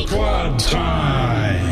Club time.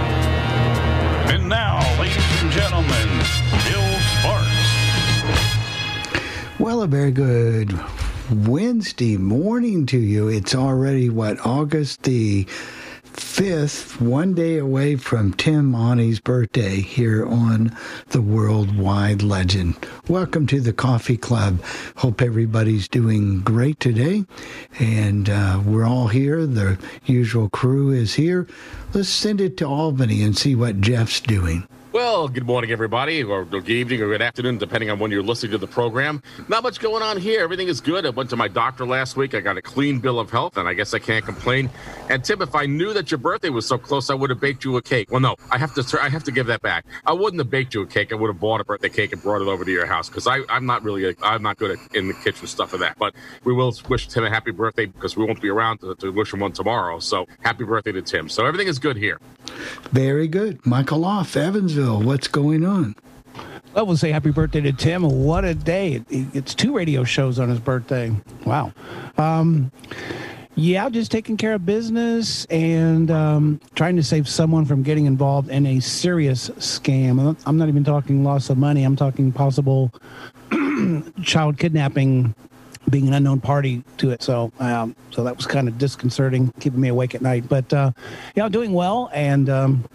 Ladies and gentlemen, Bill Sparks. Well, a very good Wednesday morning to you. It's already, what, August the 5th, one day away from Tim Ani's birthday here on the Worldwide Legend. Welcome to the Coffee Club. Hope everybody's doing great today. And uh, we're all here. The usual crew is here. Let's send it to Albany and see what Jeff's doing. Well, good morning, everybody, or good evening, or good afternoon, depending on when you're listening to the program. Not much going on here. Everything is good. I went to my doctor last week. I got a clean bill of health, and I guess I can't complain. And Tim, if I knew that your birthday was so close, I would have baked you a cake. Well, no, I have to. I have to give that back. I wouldn't have baked you a cake. I would have bought a birthday cake and brought it over to your house because I'm not really. I'm not good at in the kitchen stuff of that. But we will wish Tim a happy birthday because we won't be around to, to wish him one tomorrow. So happy birthday to Tim. So everything is good here. Very good. Michael Off, Evansville. What's going on? Well, we'll say happy birthday to Tim. What a day. It's two radio shows on his birthday. Wow. Um, yeah, just taking care of business and um, trying to save someone from getting involved in a serious scam. I'm not even talking loss of money, I'm talking possible child kidnapping being an unknown party to it. So, um, so that was kind of disconcerting, keeping me awake at night. But uh, yeah, doing well and um,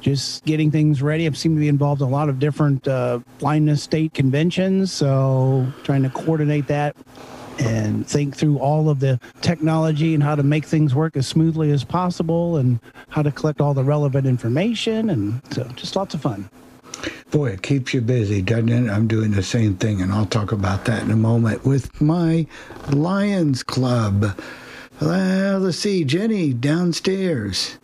just getting things ready. I seem to be involved in a lot of different uh, blindness state conventions, so trying to coordinate that and think through all of the technology and how to make things work as smoothly as possible and how to collect all the relevant information and so just lots of fun. Boy, it keeps you busy, doesn't it? I'm doing the same thing, and I'll talk about that in a moment with my Lions Club. Well, let's see, Jenny downstairs.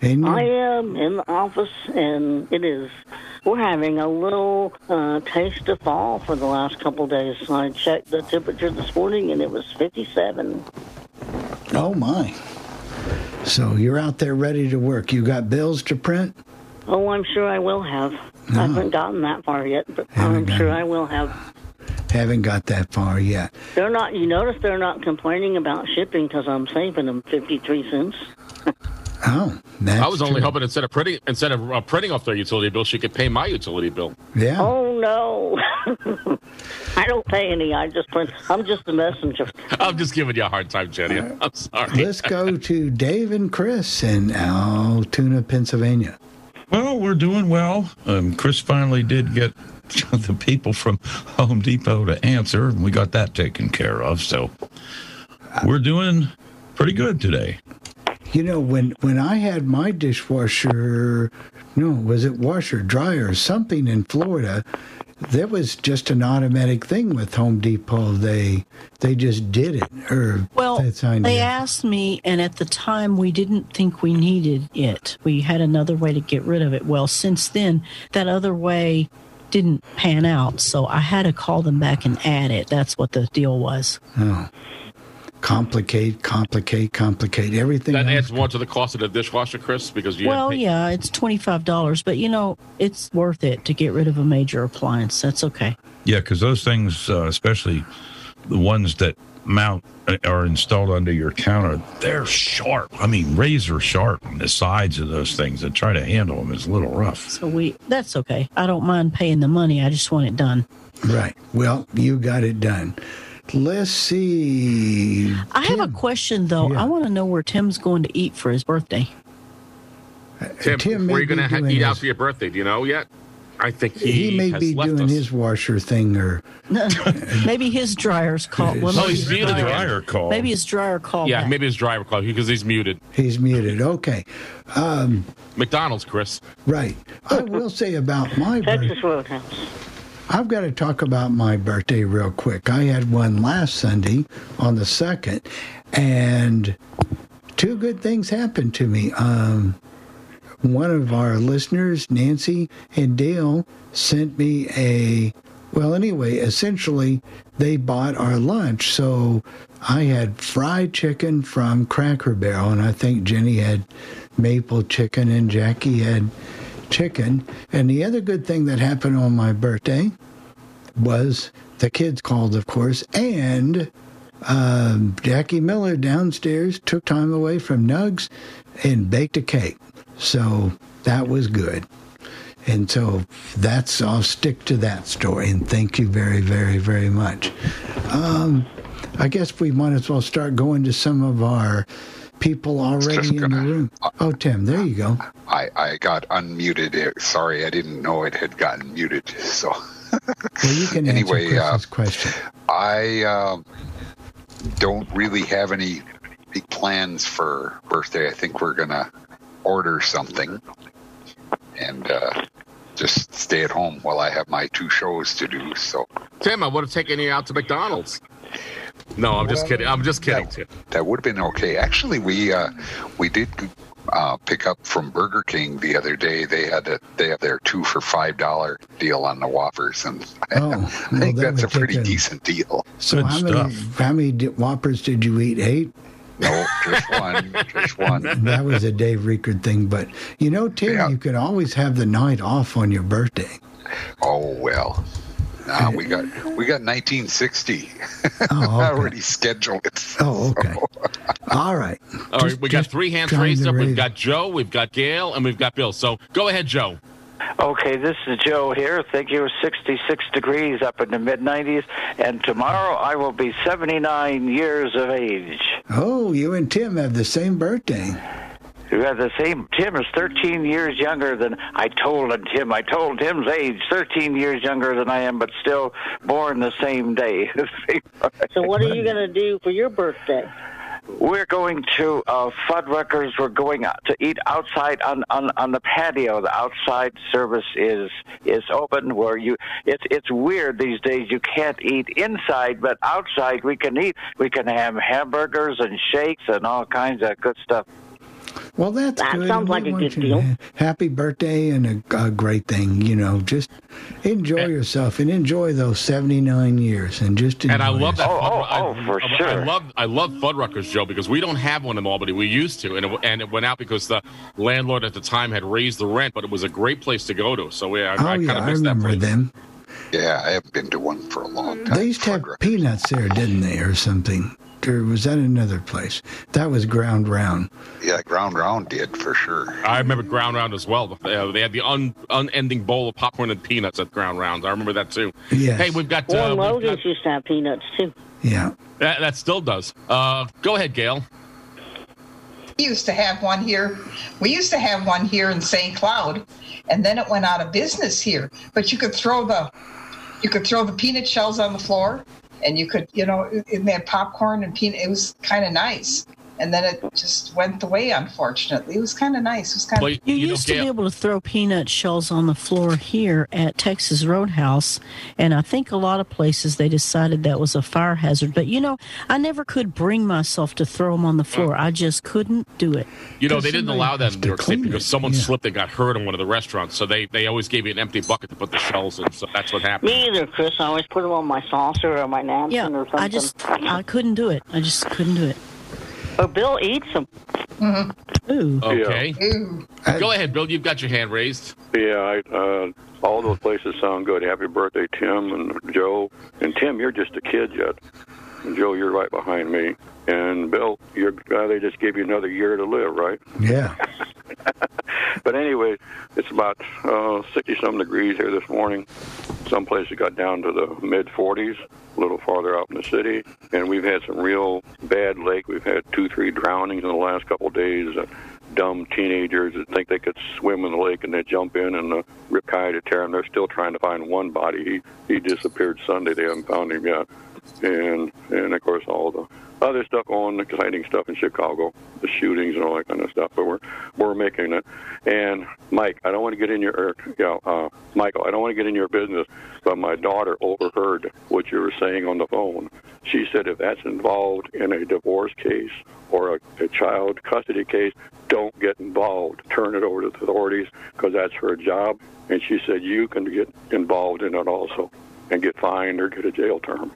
And I am in the office, and it is. We're having a little uh, taste of fall for the last couple of days. I checked the temperature this morning, and it was 57. Oh my! So you're out there ready to work. You got bills to print? Oh, I'm sure I will have. No. I haven't gotten that far yet, but Haven't I'm sure gotten- I will have. Haven't got that far yet. They're not. You notice they're not complaining about shipping because I'm saving them 53 cents. Oh, that's I was only true. hoping instead of printing instead of uh, printing off their utility bill, she could pay my utility bill. Yeah. Oh no, I don't pay any. I just print. I'm just a messenger. I'm just giving you a hard time, Jenny. I'm sorry. Let's go to Dave and Chris in Altoona, Pennsylvania. Well, we're doing well. Um, Chris finally did get the people from Home Depot to answer, and we got that taken care of. So we're doing pretty good today. You know, when when I had my dishwasher, no, was it washer, dryer, something in Florida? That was just an automatic thing with Home Depot. They they just did it. Or Well, they asked me, and at the time we didn't think we needed it. We had another way to get rid of it. Well, since then, that other way didn't pan out, so I had to call them back and add it. That's what the deal was. Oh. Complicate, complicate, complicate. Everything. That else. adds more to the cost of the dishwasher, Chris, because you well, pay- yeah, it's twenty five dollars, but you know, it's worth it to get rid of a major appliance. That's okay. Yeah, because those things, uh, especially the ones that mount uh, are installed under your counter, they're sharp. I mean, razor sharp on the sides of those things. And try to handle them is a little rough. So we that's okay. I don't mind paying the money. I just want it done. Right. Well, you got it done. Let's see. I have a question though. Yeah. I want to know where Tim's going to eat for his birthday. Tim, Tim where are you going to ha- doing eat out for your birthday? Do you know yet? I think he, He may has be left doing us. his washer thing, or maybe his dryer's called. Well, Oh, maybe he's his muted dryer- again. Dryer call. Maybe his dryer called. Yeah, back. maybe his dryer called because he's muted. he's muted. Okay. Um, McDonald's, Chris. right. I will say about my. Texas Roadhouse. I've got to talk about my birthday real quick. I had one last Sunday on the second, and two good things happened to me. Um, one of our listeners, Nancy and Dale, sent me a. Well, anyway, essentially, they bought our lunch. So I had fried chicken from Cracker Barrel, and I think Jenny had maple chicken, and Jackie had chicken. And the other good thing that happened on my birthday was the kids called, of course, and um, Jackie Miller downstairs took time away from Nugs and baked a cake. So that was good. And so that's, I'll stick to that story. And thank you very, very, very much. Um, I guess we might as well start going to some of our people already in the gonna- room. Oh, Tim, there you go. I, I got unmuted. Sorry, I didn't know it had gotten muted. So Well, you can Anyway, answer uh, question. I um, don't really have any big plans for birthday. I think we're gonna order something and uh, just stay at home while I have my two shows to do. So Tim, I would have taken you out to McDonald's. No, I'm just kidding. I'm just kidding, that- Tim. that would have been okay. Actually, we uh, we did uh, pick up from Burger King the other day. They had a they have their two for five dollar deal on the Whoppers, and Oh, I well, think that that's a pretty a- decent deal. So Good how many how many di- Whoppers did you eat? Eight. No, just one, just one. That was a Dave Rickard thing, but you know, Tim, Yeah. you could always have the night off on your birthday. Oh well. Nah, we got we got 1960 Oh, okay. already scheduled. Oh, okay. All right. All right, Just- we got three hands raised up. We've got Joe, we've got Gail, and we've got Bill. So go ahead, Joe. Okay, this is Joe here. Thank you. 66 degrees up in the mid 90s, and tomorrow I will be 79 years of age. Oh, you and Tim have the same birthday. You have the same. Tim is 13 years younger than I told him. Tim, I told Tim's age, 13 years younger than I am, but still born the same day. So what are you going to do for your birthday? We're going to uh, Fuddruckers. We're going to eat outside on, on, on the patio. The outside service is is open. Where you, it's it's weird these days. You can't eat inside, but outside we can eat. We can have hamburgers and shakes and all kinds of good stuff. Well, that's That good. sounds like a good deal. Happy birthday and a, a great thing. You know, just enjoy yourself and enjoy those 79 years and just enjoy And I love that. Oh, oh, I- oh, for I, I love I love Fuddruckers, Joe, because we don't have one in Albany. We used to, and it, and it went out because the landlord at the time had raised the rent. But it was a great place to go to. So yeah, I, Oh, I kind yeah, of I miss that remember place. them. Yeah, I haven't been to one for a long time. They used to have peanuts there, didn't they, or something? Or was that another place? That was Ground Round. Yeah, Ground Round did for sure. I remember Ground Round as well. Uh, they had the un, unending bowl of popcorn and peanuts at Ground Round. I remember that too. Yes. Hey, we've got. Warren Uh, we've Logan's got used to have peanuts too. Yeah. that, that still does. Uh, go ahead, Gail. We used to have one here. We used to have one here in St. Cloud, and then it went out of business here. But you could throw the you could throw the peanut shells on the floor, and you could you know it had popcorn and peanut. It was kind of nice. And then it just went the way. Unfortunately, it was kind of nice. It was kind Well, of You, you know, used to be able to throw peanut shells on the floor here at Texas Roadhouse, and I think a lot of places they decided that was a fire hazard. But you know, I never could bring myself to throw them on the floor. I just couldn't do it. You know, they didn't allow that in New York City because someone Yeah. slipped and got hurt in one of the restaurants. So they, they always gave you an empty bucket to put the shells in. So that's what happened. Me either, Chris. I always put them on my saucer or my napkin Yeah, or something. I just I couldn't do it. I just couldn't do it. Or Bill eats them. Ooh. Okay. ooh. Go ahead, Bill. You've got your hand raised. Yeah, I, uh, all those places sound good. Happy birthday, Tim and Joe. And Tim, you're just a kid yet. Joe, you're right behind me. And Bill, you're uh, they just gave you another year to live, right? Yeah. But anyway, it's about uh, 60 some degrees here this morning. Some places got down to the mid 40s, a little farther out in the city. And we've had some real bad lake. We've had two, three drownings in the last couple of days. Uh, dumb teenagers that think they could swim in the lake and they jump in and the rip tide to tear them. They're still trying to find one body. He, he disappeared Sunday. They haven't found him yet. And, and of course, all the other stuff on the exciting stuff in Chicago, the shootings and all that kind of stuff. But we're we're making it. And Mike, I don't want to get in your, er, you know, uh, Michael, I don't want to get in your business, but my daughter overheard what you were saying on the phone. She said if that's involved in a divorce case or a, a child custody case, don't get involved. Turn it over to the authorities because that's her job. And she said you can get involved in it also and get fined or get a jail term.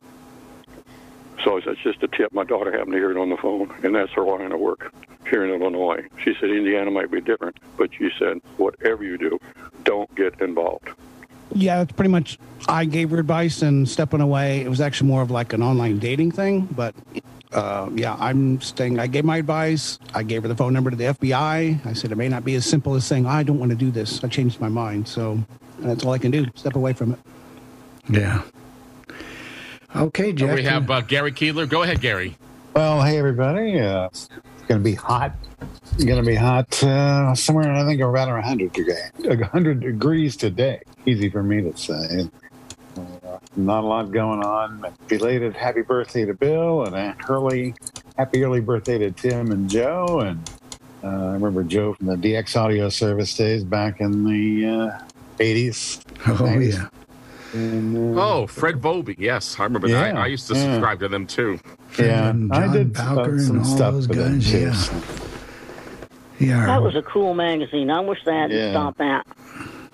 So that's just a tip. My daughter happened to hear it on the phone, and that's her line of work here in Illinois. She said Indiana might be different, but she said whatever you do, don't get involved. Yeah, it's pretty much. I gave her advice and stepping away. It was actually more of like an online dating thing, but uh, yeah, I'm staying. I gave my advice. I gave her the phone number to the FBI. I said it may not be as simple as saying I don't want to do this. I changed my mind, so that's all I can do. Step away from it. Yeah. Okay, Jeff. we have uh, Gary Keeler. Go ahead, Gary. Well, hey everybody. Uh, it's going to be hot. It's going to be hot uh, somewhere, I think, around 100 degrees, 100 degrees today. Easy for me to say. Uh, not a lot going on. Belated happy birthday to Bill and Aunt Hurley. Happy early birthday to Tim and Joe. And uh, I remember Joe from the DX Audio Service days back in the uh, 80s. oh, 90s. yeah. And, uh, Oh, Fred Vobbe. Yes, I remember that. I, I used to yeah. subscribe to them too. yeah, and I did Bowker uh, and all stuff those for guys, yeah. Yeah. That was a cool magazine. I wish they hadn't Yeah. stopped that.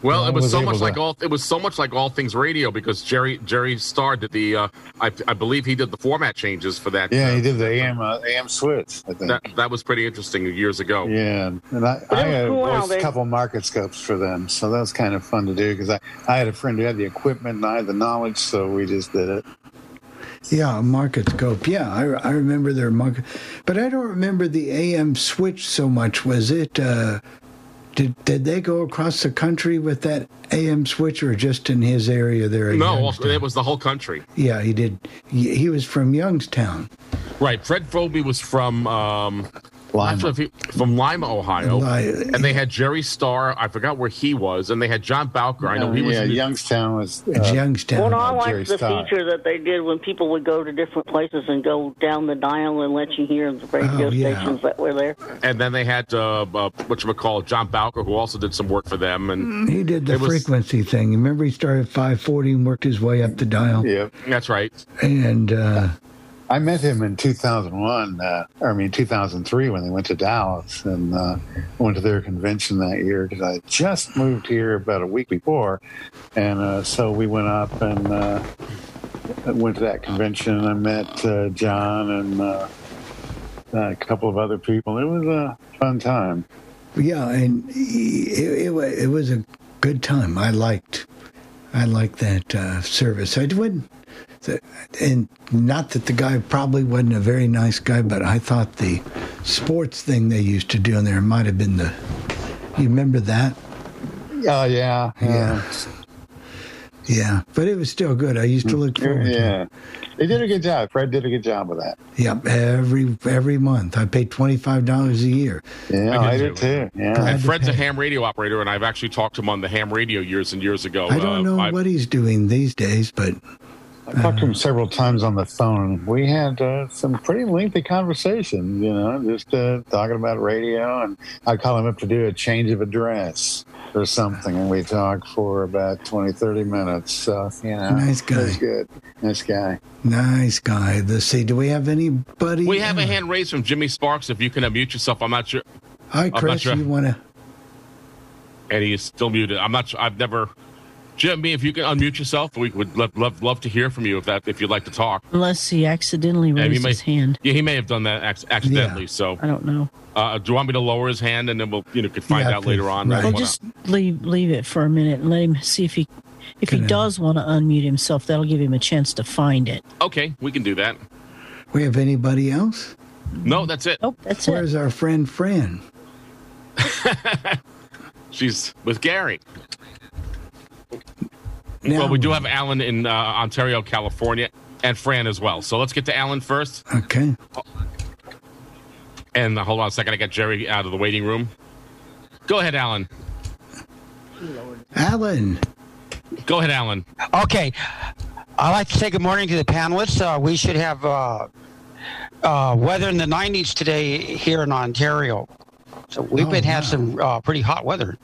Well, I it was, was so much to- like all. It was so much like all things radio because Jerry Jerry Starr did the. Uh, I, I believe he did the format changes for that. Yeah, uh, he did the AM uh, AM switch. I think. That that was pretty interesting years ago. yeah, and I, But I had cool how voiced they- a couple market scopes for them, so that was kind of fun to do because I, I had a friend who had the equipment and I had the knowledge, so we just did it. Yeah, market scope. Yeah, I, I remember their market, but I don't remember the AM switch so much. Was it? Uh, did did they go across the country with that AM switch, or just in his area there? No, Youngstown? it was the whole country. Yeah, he did. He, he was from Youngstown. Right. Fred Vobbe was from. Um, Lima. not he, from Lima, Ohio, Li- and they had Jerry Starr. I forgot where he was, and they had John Bowker. I know he Uh, was. yeah, in Youngstown was. It's Uh, Youngstown. Well, no, I Jerry liked the Starr. feature that they did when people would go to different places and go down the dial and let you hear the radio Oh, yeah. stations that were there. and then they had uh, uh, what you call John Bowker, who also did some work for them, and he did the It was- frequency thing. Remember, he started at 540 and worked his way up the dial. yeah, that's right. And uh, I met him in 2001. Uh, I mean 2003 when they went to Dallas and uh, went to their convention that year because I just moved here about a week before, and uh, so we went up and uh, went to that convention. I met uh, John and uh, a couple of other people. It was a fun time. yeah, and it, it, it was a good time. I liked, I liked that service. I the, and not that the guy probably wasn't a very nice guy, but I thought the sports thing they used to do in there might have been the. You remember that? Oh yeah, Yeah. Yeah, but it was still good. I used to look forward to it. yeah. They did a good job. Fred did a good job with that. Yep, every every month. I paid twenty five dollars a year. Yeah, I I, did did too. Yeah. Glad And Fred's a ham radio operator, and I've actually talked to him on the ham radio years and years ago. I don't Uh, know I- what he's doing these days, but I talked to him several times on the phone. We had uh, some pretty lengthy conversations, you know, just uh, talking about radio. And I'd call him up to do a change of address or something. And we talked for about 20, 30 minutes. So, you know, Nice guy. It was good. Nice guy. nice guy. Let's see. Do we have anybody? we have a hand raised from Jimmy Sparks. If you can unmute yourself, I'm not sure. Hi, not Chris. sure. You want to? And he is still muted. I'm not sure. I've never. Jimmy, if you can unmute yourself, we would love, love, love to hear from you if that if you'd like to talk. Unless he accidentally Yeah, he raised may- his hand. Yeah, he may have done that ac- accidentally. So, I don't know. uh, do you want me to lower his hand and then we'll you know could find Yeah, out later on? right. I Well, wanna- just leave leave it for a minute and let him see if he if he Can I- does want to unmute himself. That'll give him a chance to find it. okay, we can do that. We have anybody else? No, that's it. Nope, that's it. Where's our friend Fran? She's with Gary. Now- well, we do have Alan in uh, Ontario, California, and Fran as well. So let's get to Alan first. Okay. And uh, hold on a second, I got Jerry out of the waiting room. Go ahead, Alan. Alan. Go ahead, Alan. Okay. I'd like to say good morning to the panelists. Uh, we should have uh, uh, weather in the 90s today here in Ontario. So we've Oh, been wow. having some uh, pretty hot weather.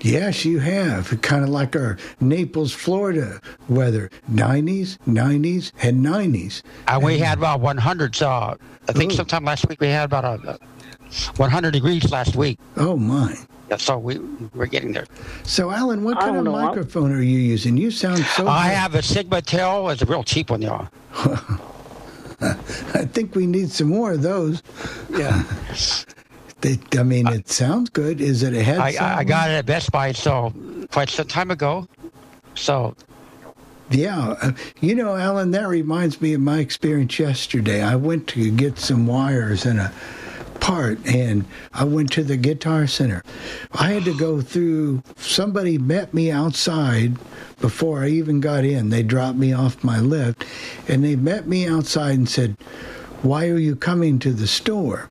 Yes, you have. Kind of like our Naples, Florida weather 90s, 90s, and 90s. And we had about 100s. Uh, I think Ooh. sometime last week we had about a, 100 degrees last week. Oh, my. Yeah, so we, we're getting there. So, Alan, what kind of don't know. microphone are you using? You sound so. I good. have a Sigma Tail. It's a real cheap one, y'all. I think we need some more of those. Yeah. They, I mean, it sounds good. Is it a headset? I I got it at Best Buy so quite some time ago. So Yeah. Uh, You know, Alan, that reminds me of my experience yesterday. I went to get some wires and a part, and I went to the Guitar Center. I had to go through, somebody met me outside before I even got in. They dropped me off my lift, and they met me outside and said, Why are you coming to the store?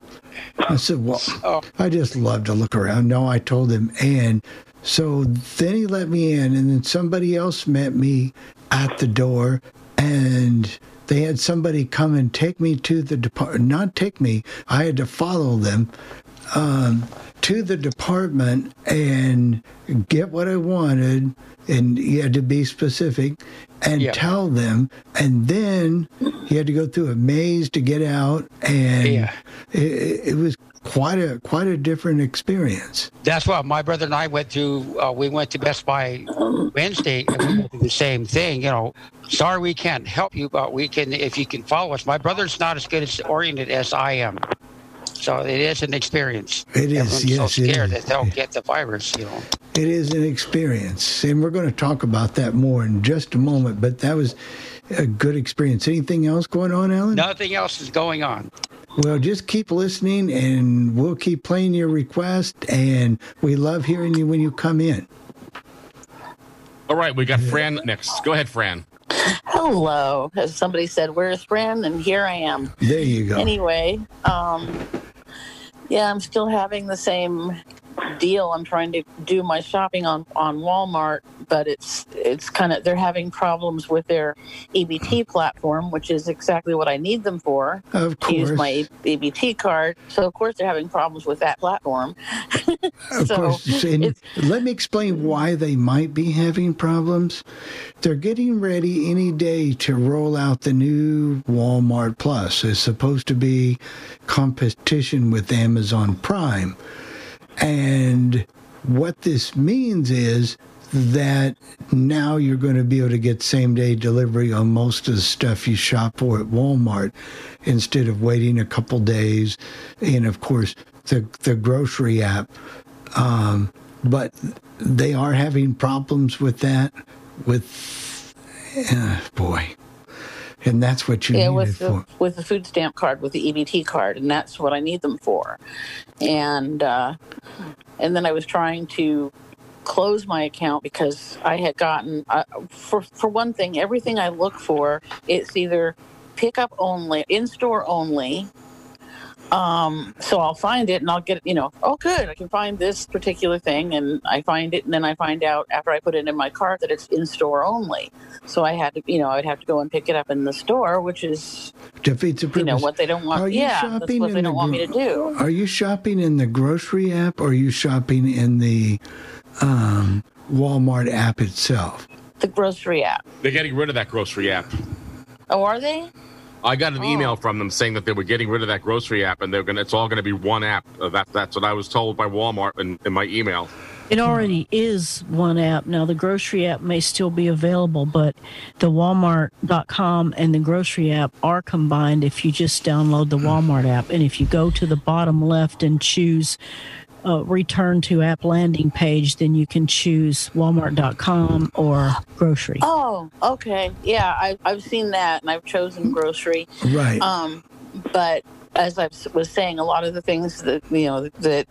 I said, Well, oh. I just love to look around. No, I told him. And so then he let me in, and then somebody else met me at the door, and they had somebody come and take me to the department. Not take me, I had to follow them um, to the department and get what I wanted. And you had to be specific and Yeah. tell them. And then you had to go through a maze to get out. And Yeah. it, it was quite a quite a different experience. That's what my brother and I went to. Uh, we went to Best Buy Wednesday, and we went through the same thing. You know, sorry we can't help you, but we can if you can follow us. My brother's not as good as oriented as I am, so it is an experience. It is, Everyone's yes, so it scared is. that they'll get the virus. You know. It is an experience, and we're going to talk about that more in just a moment. But that was a good experience. Anything else going on, Alan? Nothing else is going on. Well, just keep listening, and we'll keep playing your request. And we love hearing you when you come in. All right, we got Fran next. Go ahead, Fran. Hello. As somebody said, where's Fran? And here I am. There you go. Anyway, um, yeah, I'm still having the same deal. I'm trying to do my shopping on, on Walmart, but it's it's kind of they're having problems with their EBT platform, which is exactly what I need them for. Of To use my EBT card. So of course they're having problems with that platform. Of so course. And let me explain why they might be having problems. They're getting ready any day to roll out the new Walmart Plus. It's supposed to be competition with Amazon Prime. And what this means is that now you're going to be able to get same day delivery on most of the stuff you shop for at Walmart instead of waiting a couple days. And of course, the, the grocery app. Um, but they are having problems with that. With, uh, boy, and that's what you yeah, with the for. with the food stamp card, with the EBT card, and that's what I need them for. And uh, and then I was trying to close my account because I had gotten uh, for for one thing, everything I look for, it's either pickup only, in store only. Um, so I'll find it and I'll get, you know, oh, good, I can find this particular thing, and I find it, and then I find out after I put it in my cart that it's in store only. So I had to, you know, I would have to go and pick it up in the store, which is, Defeats the purpose. you know, what they don't want. Are you Yeah, that's what they the don't want me to do. Are you shopping in the grocery app or are you shopping in the um, Walmart app itself? The grocery app. They're getting rid of that grocery app. Oh, are they? I got an Oh. email from them saying that they were getting rid of that grocery app and they're gonna. It's all going to be one app. Uh, that, that's what I was told by Walmart in, in my email. It already is one app. Now, the grocery app may still be available, but the Walmart.com and the grocery app are combined if you just download the Walmart app. And if you go to the bottom left and choose uh, return to app landing page, then you can choose Walmart.com or grocery. Oh, okay. Yeah, I, I've seen that, and I've chosen grocery. Right. Um, but as I was saying, a lot of the things that you know that,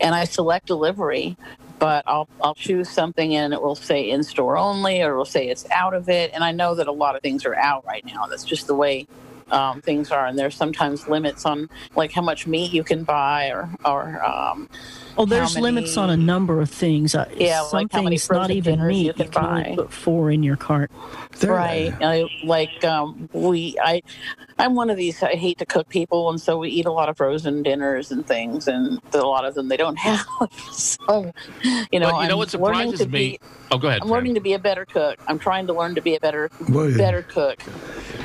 and I select delivery, but I'll I'll choose something and it will say in store only, or it will say it's out of it, and I know that a lot of things are out right now. That's just the way um, things are, and there's sometimes limits on like how much meat you can buy, or or um, Oh, there's how limits on a number of things. Uh, Yeah, some like how many things not frozen even dinners meat. you can only buy. put four in your cart. right I, like um, we i i'm one of these i hate to cook people and so we eat a lot of frozen dinners and things and a lot of them they don't have so you know but you know I'm what learning surprises to me? be- oh, go ahead. i'm Fran. learning to be a better cook i'm trying to learn to be a better Well, better cook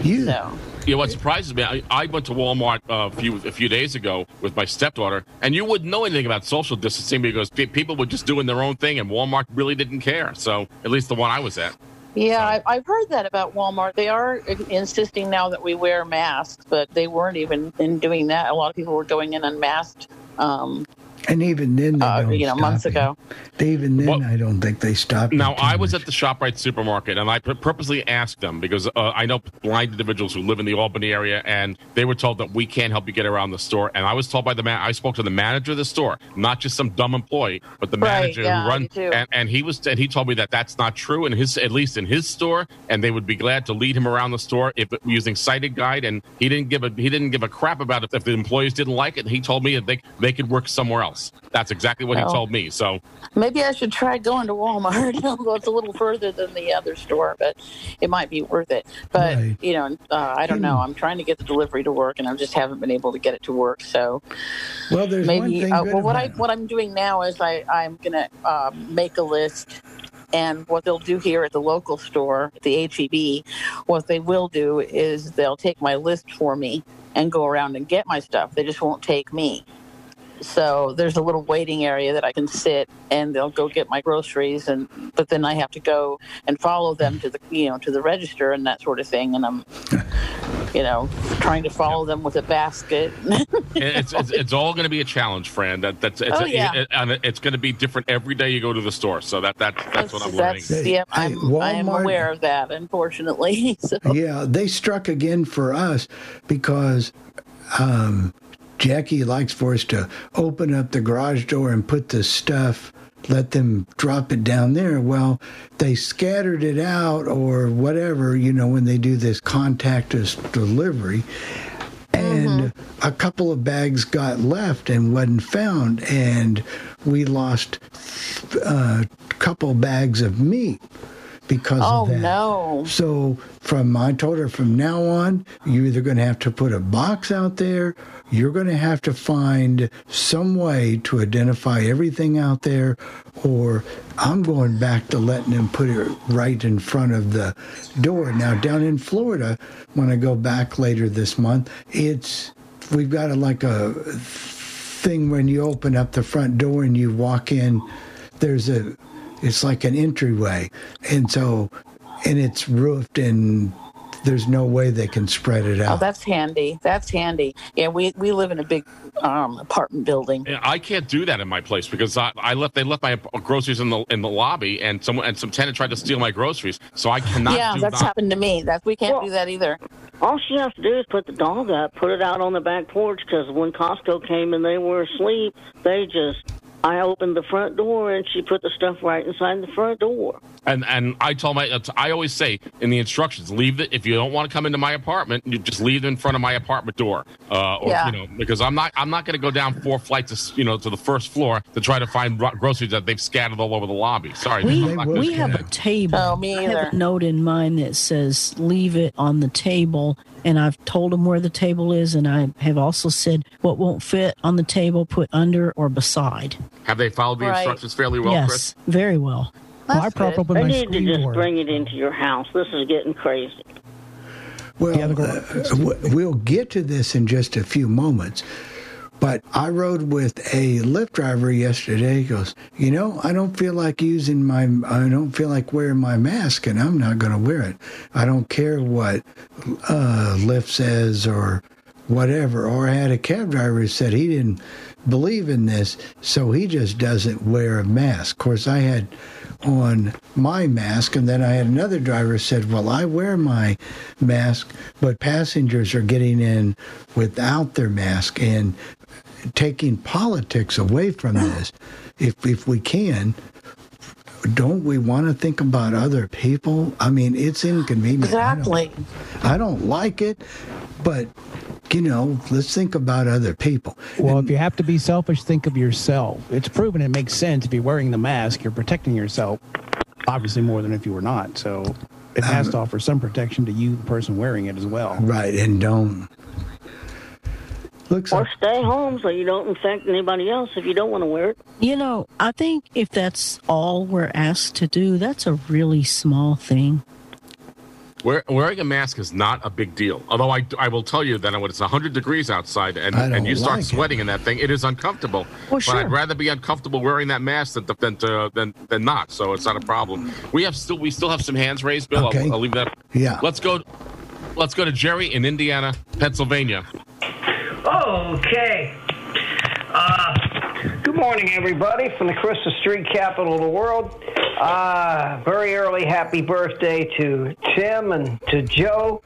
You, so You know what surprises me? I, I went to Walmart uh, a few a few days ago with my stepdaughter, and you wouldn't know anything about social distancing because pe- people were just doing their own thing, and Walmart really didn't care. So at least the one I was at. yeah I, i've heard that about walmart they are insisting now that we wear masks but they weren't even in doing that a lot of people were going in unmasked um, and even then, they uh, don't you know stop months it. ago Even then, Well- I don't think they stopped. Now I was much. at the Shoprite supermarket, and I purposely asked them because uh, I know blind individuals who live in the Albany area, and they were told that we can't help you get around the store. And I was told by the man, I spoke to the manager of the store, not just some dumb employee, but the Right, manager yeah, who runs. do too. And, and he was, and he told me that that's not true in his, at least in his store, and they would be glad to lead him around the store if using sighted guide. And he didn't give a he didn't give a crap about it if the employees didn't like it. He told me that they they could work somewhere else. That's exactly what he told me. So Maybe I should try going to Walmart, although it's a little further than the other store, but it might be worth it. But Right. you know, uh, I don't know. I'm trying to get the delivery to work, and I just haven't been able to get it to work. So Well, there's one maybe. thing Uh, well, what I what I'm doing now is I I'm gonna uh, make a list. And what they'll do here at the local store, the HEB, what they will do is they'll take my list for me and go around and get my stuff. They just won't take me. So there's a little waiting area that I can sit, and they'll go get my groceries, and but then I have to go and follow them to the you know to the register and that sort of thing, and I'm you know trying to follow them with a basket. it's, it's it's all going to be a challenge, Fran. That that's it's, Oh, yeah. it- and it's going to be different every day you go to the store. So that that that's what I'm learning. That's- yep, Hey, I'm, I am aware of that, unfortunately. so, Yeah, they struck again for us because um, Jackie likes for us to open up the garage door and put the stuff, let them drop it down there. Well, they scattered it out or whatever, you know, when they do this contactless delivery. And a couple of bags got left and wasn't found, and we lost uh, a couple bags of meat because oh of that. no! So from I told her from now on, you're either going to have to put a box out there, you're going to have to find some way to identify everything out there, or I'm going back to letting them put it right in front of the door. Now down in Florida, when I go back later this month, it's we've got a, like a thing when you open up the front door and you walk in. There's a it's like an entryway, and so and it's roofed and there's no way they can spread it out. Oh, that's handy. That's handy. Yeah, we we live in a big um, apartment building. I can't do that in my place because I, I left they left my groceries in the in the lobby and someone and some tenant tried to steal my groceries. So I cannot. yeah, do that's not- happened to me. That we can't do that either. All she has to do is put the dog up, put it out on the back porch. Because when Costco came and they were asleep, they just I opened the front door and she put the stuff right inside the front door. And and I told my I always say in the instructions, leave it if you don't want to come into my apartment, you just leave it in front of my apartment door. Uh, or, Yeah. you know, because I'm not I'm not going to go down four flights, of, you know, to the first floor to try to find groceries that they've scattered all over the lobby. Sorry, We, I'm not gonna we have a table. Oh, me I have a note in mine that says leave it on the table. And I've told them where the table is. And I have also said what won't fit on the table, put under or beside. Have they followed the Right. instructions fairly well, yes, Chris? very well. Well, I prop up with They my need to just door. bring it into your house. This is getting crazy. Well, Yeah, the gar- uh, we'll get to this in just a few moments. But I rode with a Lyft driver yesterday. He goes, you know, I don't feel like using my, I don't feel like wearing my mask, and I'm not going to wear it. I don't care what uh, Lyft says or whatever. Or I had a cab driver who said he didn't believe in this, so he just doesn't wear a mask. Of course, I had on my mask, and then I had another driver said, "Well, I wear my mask, but passengers are getting in without their mask and taking politics away from this. If if we can." Don't we want to think about other people? I mean, it's inconvenient. I don't- Exactly. I don't like it, but you know, let's think about other people. Well, if you have to be selfish, think of yourself. It's proven it makes sense. If you're wearing the mask, you're protecting yourself, obviously more than if you were not. So it has um, to offer some protection to you, the person wearing it as well. Right, and don't. Looks Or like stay home so you don't infect anybody else if you don't want to wear it. You know, I think if that's all we're asked to do, that's a really small thing. Wear, wearing a mask is not a big deal. Although I, I will tell you that when it's 100 degrees outside and, and you start like it. sweating in that thing, it is uncomfortable. Well, But I'd rather be uncomfortable wearing that mask than than, to, than than not. So it's not a problem. We have still we still have some hands raised, Bill. Okay. I'll, I'll leave that. Yeah. Let's go. Let's go to Jerry in Indiana, Pennsylvania. Okay. Uh, good morning, everybody, from the Christmas Tree capital of the world. Uh, very early happy birthday to Tim and to Joe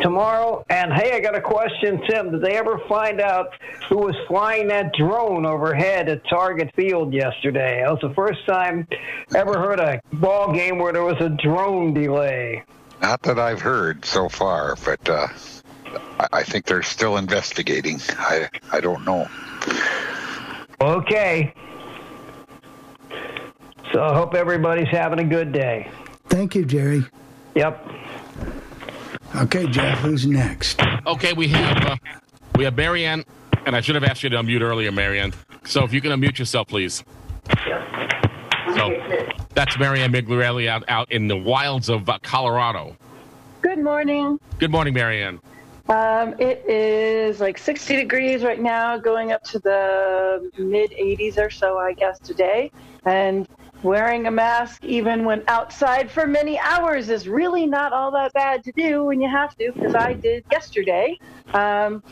tomorrow. And hey, I got a question, Tim. Did they ever find out who was flying that drone overhead at Target Field yesterday? That was the first time ever heard a ball game where there was a drone delay. Not that I've heard so far, but uh, I, I think they're still investigating. I I don't know. Okay. So I hope everybody's having a good day. Thank you, Jerry. Yep. Okay, Jeff, who's next? Okay, we have uh, we have Marianne, and I should have asked you to unmute earlier, Marianne. So if you can unmute yourself, please. So that's Marianne Migliarelli out out in the wilds of uh, Colorado. Good morning. Good morning, Marianne. Um, it is like 60 degrees right now, going up to the mid 80s or so, I guess, today. And wearing a mask, even when outside for many hours, is really not all that bad to do when you have to, because I did yesterday. Um,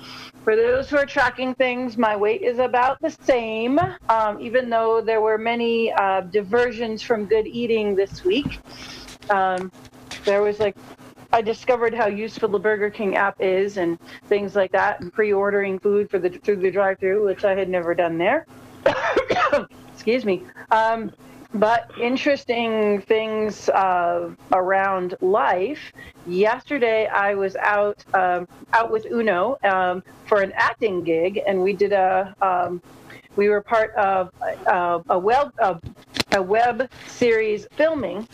for those who are tracking things, my weight is about the same, um, even though there were many uh, diversions from good eating this week. Um, there was like I discovered how useful the Burger King app is and things like that, and pre-ordering food for the through the drive-through, which I had never done there. Excuse me. Um, but interesting things uh, around life. Yesterday, I was out um, out with Uno um, for an acting gig, and we did a um, we were part of uh, a web a, a web series filming,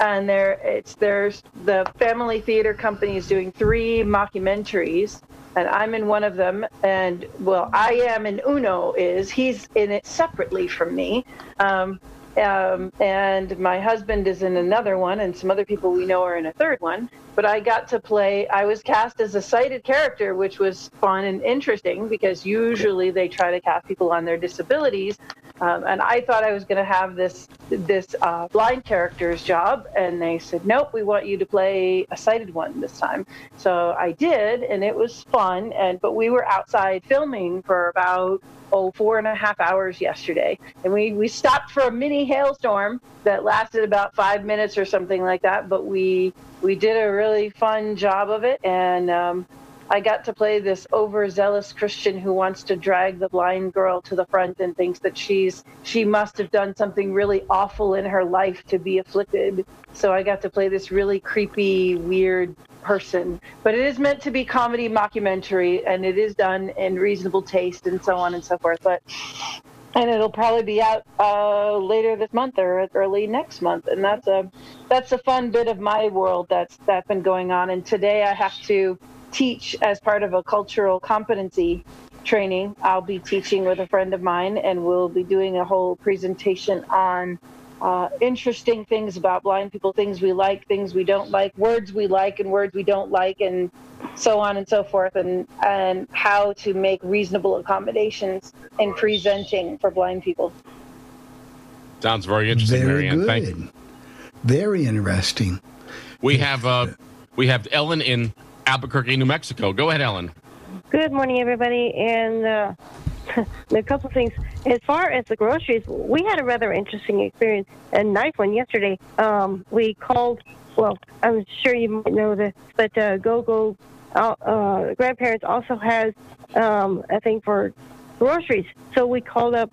and there it's there's the Family Theater Company is doing three mockumentaries, and I'm in one of them. And well, I am and Uno is he's in it separately from me. Um, um, and my husband is in another one, and some other people we know are in a third one. But I got to play, I was cast as a sighted character, which was fun and interesting because usually they try to cast people on their disabilities. Um, and I thought I was going to have this this uh, blind character's job, and they said, "Nope, we want you to play a sighted one this time." So I did, and it was fun. And but we were outside filming for about oh four and a half hours yesterday, and we we stopped for a mini hailstorm that lasted about five minutes or something like that. But we we did a really fun job of it, and um, I got to play this overzealous Christian who wants to drag the blind girl to the front and thinks that she's she must have done something really awful in her life to be afflicted. So I got to play this really creepy, weird person. But it is meant to be comedy mockumentary and it is done in reasonable taste and so on and so forth. But and it'll probably be out uh, later this month or early next month. And that's a that's a fun bit of my world that's that's been going on. And today I have to teach as part of a cultural competency training. I'll be teaching with a friend of mine, and we'll be doing a whole presentation on uh, interesting things about blind people, things we like, things we don't like, words we like and words we don't like, and so on and so forth, and and how to make reasonable accommodations in presenting for blind people. Sounds very interesting, Very Marianne. good. Thank you. Very interesting. We have uh, we have Ellen in Albuquerque, New Mexico. Go ahead, Ellen. Good morning, everybody. And uh, a couple things. As far as the groceries, we had a rather interesting experience, a nice one yesterday. Um, we called, well, I'm sure you might know this, but uh, Go Go uh, uh, Grandparents also has um, a thing for groceries. So we called up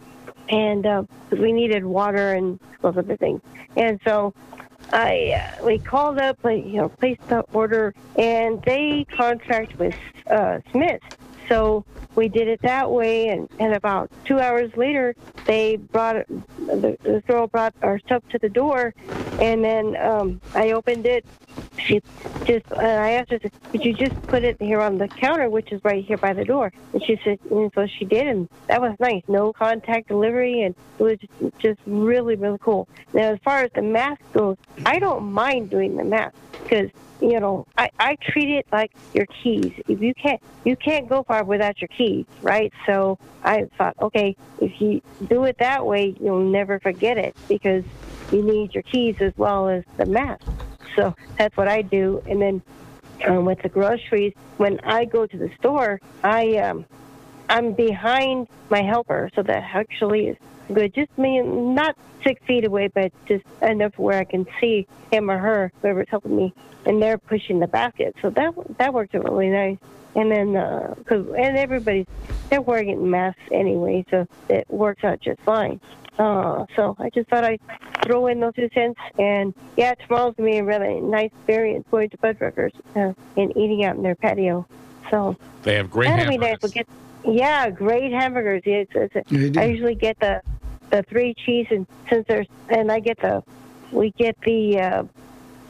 and uh, we needed water and those other things. And so I uh, we called up, you know, placed the order, and they contract with uh, Smith. So we did it that way, and, and about two hours later, they brought the, the girl brought our stuff to the door, and then um, I opened it. She just and I asked her, "Could you just put it here on the counter, which is right here by the door?" And she said, and so she did, and that was nice. No contact delivery, and it was just, really, really cool. Now, as far as the mask goes, I don't mind doing the mask because you know I, I treat it like your keys. If you can't you can't go far without your keys, right? So I thought, okay, if you do it that way, you'll never forget it because you need your keys as well as the mask. So that's what I do, and then um, with the groceries, when I go to the store, I um, I'm behind my helper, so that actually is good. Just me, not six feet away, but just enough where I can see him or her, whoever's helping me, and they're pushing the basket. So that that worked out really nice. And then, uh 'cause and everybody's they're wearing masks anyway, so it works out just fine. Uh, so I just thought I'd throw in those two cents. And yeah, tomorrow's gonna be a really nice experience going to Fuddruckers uh, and eating out in their patio. So They have great that'll be nice. We'll get, yeah, great hamburgers. It's, it's. I usually get the the three cheese, and since there's and I get the we get the uh,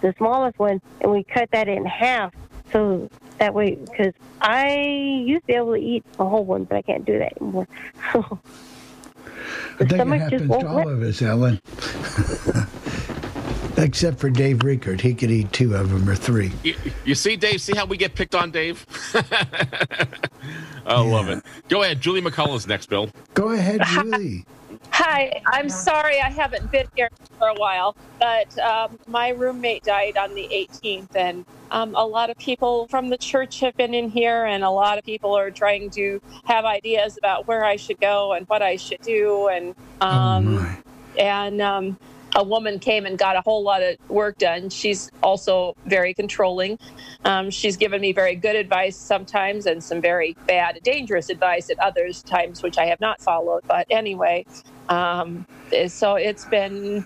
the smallest one, and we cut that in half. So that way, because I used to be able to eat a whole one, but I can't do that anymore. I think it happens to all let- of us, Ellen. Except for Dave Rickard. He could eat two of them or three. You, you see, Dave? See how we get picked on, Dave? I love it. Go ahead. Julie McCullough's next, Bill. Go ahead, Julie. Hi, I'm sorry I haven't been here for a while, but um, my roommate died on the 18th, and um, a lot of people from the church have been in here, and a lot of people are trying to have ideas about where I should go and what I should do, and um, and um, a woman came and got a whole lot of work done. She's also very controlling. Um, she's given me very good advice sometimes and some very bad, dangerous advice at others times, which I have not followed. But anyway, um, so it's been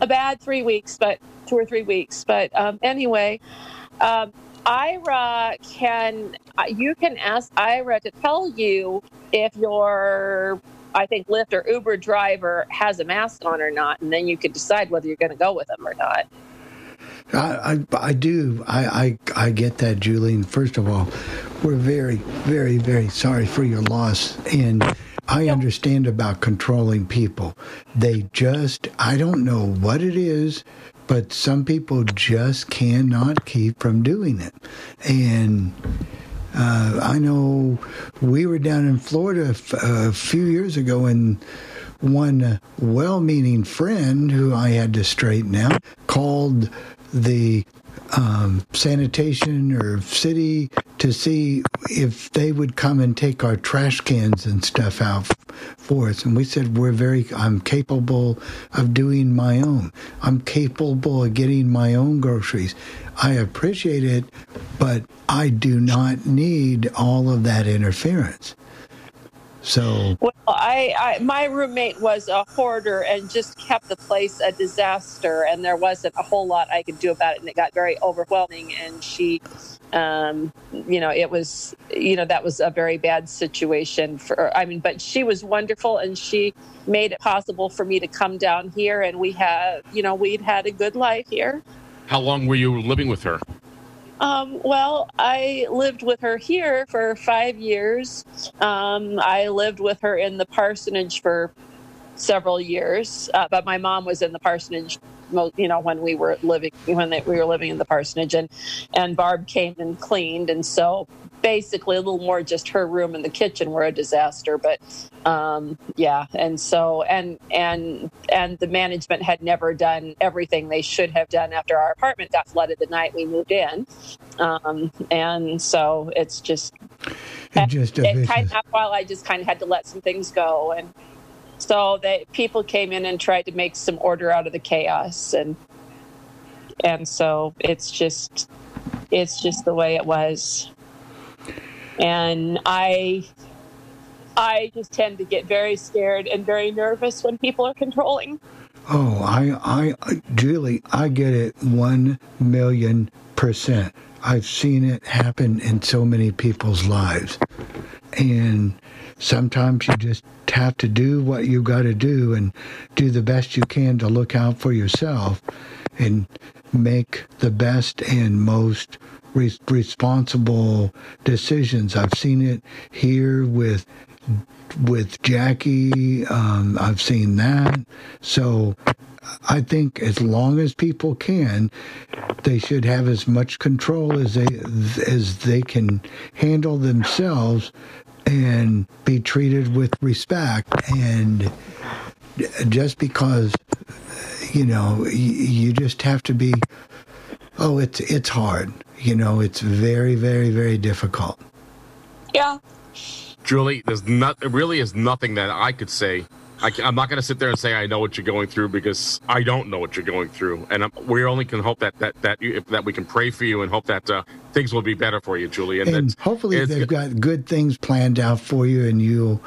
a bad three weeks, but two or three weeks. But um, anyway, um, Aira can you can ask Aira to tell you if your I think Lyft or Uber driver has a mask on or not, and then you could decide whether you're going to go with them or not. I, I, I do. I, I, I get that, Julie. First of all, we're very, very, very sorry for your loss. And I understand about controlling people. They just, I don't know what it is, but some people just cannot keep from doing it. And uh, I know we were down in Florida f- a few years ago and one well meaning friend who I had to straighten out called the um, sanitation or city to see if they would come and take our trash cans and stuff out for us. And we said, We're very, I'm capable of doing my own. I'm capable of getting my own groceries. I appreciate it, but I do not need all of that interference. So Well, I, I my roommate was a hoarder and just kept the place a disaster, and there wasn't a whole lot I could do about it, and it got very overwhelming. And she, um, you know, it was, you know, that was a very bad situation for. I mean, but she was wonderful, and she made it possible for me to come down here, and we have, you know, we'd had a good life here. How long were you living with her? Um, well, I lived with her here for five years. Um, I lived with her in the parsonage for several years, uh, but my mom was in the parsonage. You know, when we were living, when they, we were living in the parsonage, and and Barb came and cleaned, and so basically a little more just her room and the kitchen were a disaster. But um, yeah, and so and and and the management had never done everything they should have done after our apartment got flooded the night we moved in, um, and so it's just it just it kind of, while I just kind of had to let some things go, and so they people came in and tried to make some order out of the chaos, and and so it's just it's just the way it was, and I I just tend to get very scared and very nervous when people are controlling. Oh, I, I, Julie, I get it one million percent. I've seen it happen in so many people's lives. And sometimes you just have to do what you got to do and do the best you can to look out for yourself and make the best and most re- responsible decisions. I've seen it here with with Jackie. Um, I've seen that. So I think as long as people can, they should have as much control as they as they can handle themselves and be treated with respect. And just because you know you just have to be oh it's it's hard you know it's very very very difficult Yeah. Julie, there's not. There really is nothing that I could say. I, am not going to sit there and say I know what you're going through because I don't know what you're going through, and I'm, we only can hope that that that you, that we can pray for you and hope that uh, things will be better for you, Julie. And, and it's- hopefully they've got good things planned out for you and you'll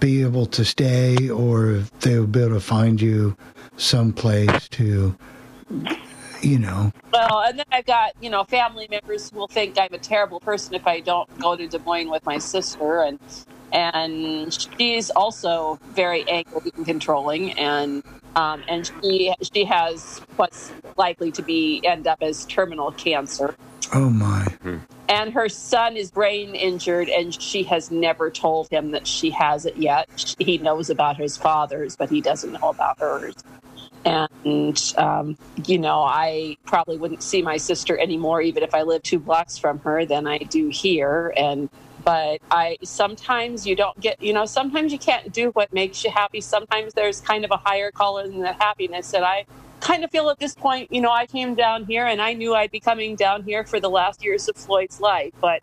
be able to stay or they'll be able to find you someplace to you know Well, and then I've got you know family members who will think I'm a terrible person if I don't go to Des Moines with my sister, and and she's also very angry and controlling, and um, and she she has what's likely to be end up as terminal cancer. oh my And her son is brain injured, and she has never told him that she has it yet. He knows about his father's, but he doesn't know about hers. And, um, you know, I probably wouldn't see my sister anymore, even if I lived two blocks from her, than I do here. And, but I sometimes you don't get, you know, sometimes you can't do what makes you happy. Sometimes there's kind of a higher calling than that happiness. And I, kind of feel at this point, you know, I came down here and I knew I'd be coming down here for the last years of Floyd's life. But,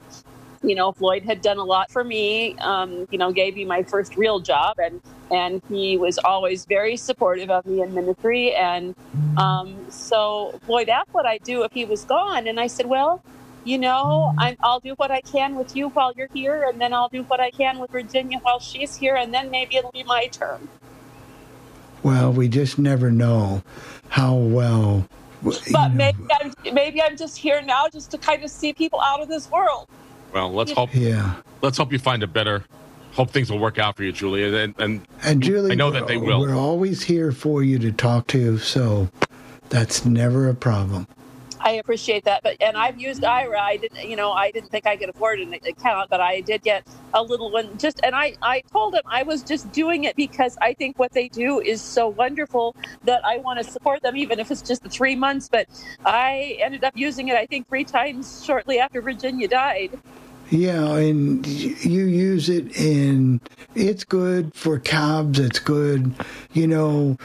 you know, Floyd had done a lot for me, um, you know, gave me my first real job. And, and he was always very supportive of me in ministry. And um, so Floyd asked what I'd do if he was gone. And I said, well, you know, I'm, I'll do what I can with you while you're here, and then I'll do what I can with Virginia while she's here, and then maybe it'll be my turn. well we just never know how well But maybe I'm maybe I'm just here now just to kind of see people out of this world. well, let's hope. Yeah. Let's hope you find a better. Hope things will work out for you, Julie. And and, and Julie I know that they will. we're always here for you to talk to so that's never a problem I appreciate that, but and I've used Aira. I didn't, you know, I didn't think I could afford an account, but I did get a little one. Just and I, I told him I was just doing it because I think what they do is so wonderful that I want to support them, even if it's just the three months. But I ended up using it, I think, three times shortly after Virginia died. Yeah, and you use it and It's good for calves. It's good. You know,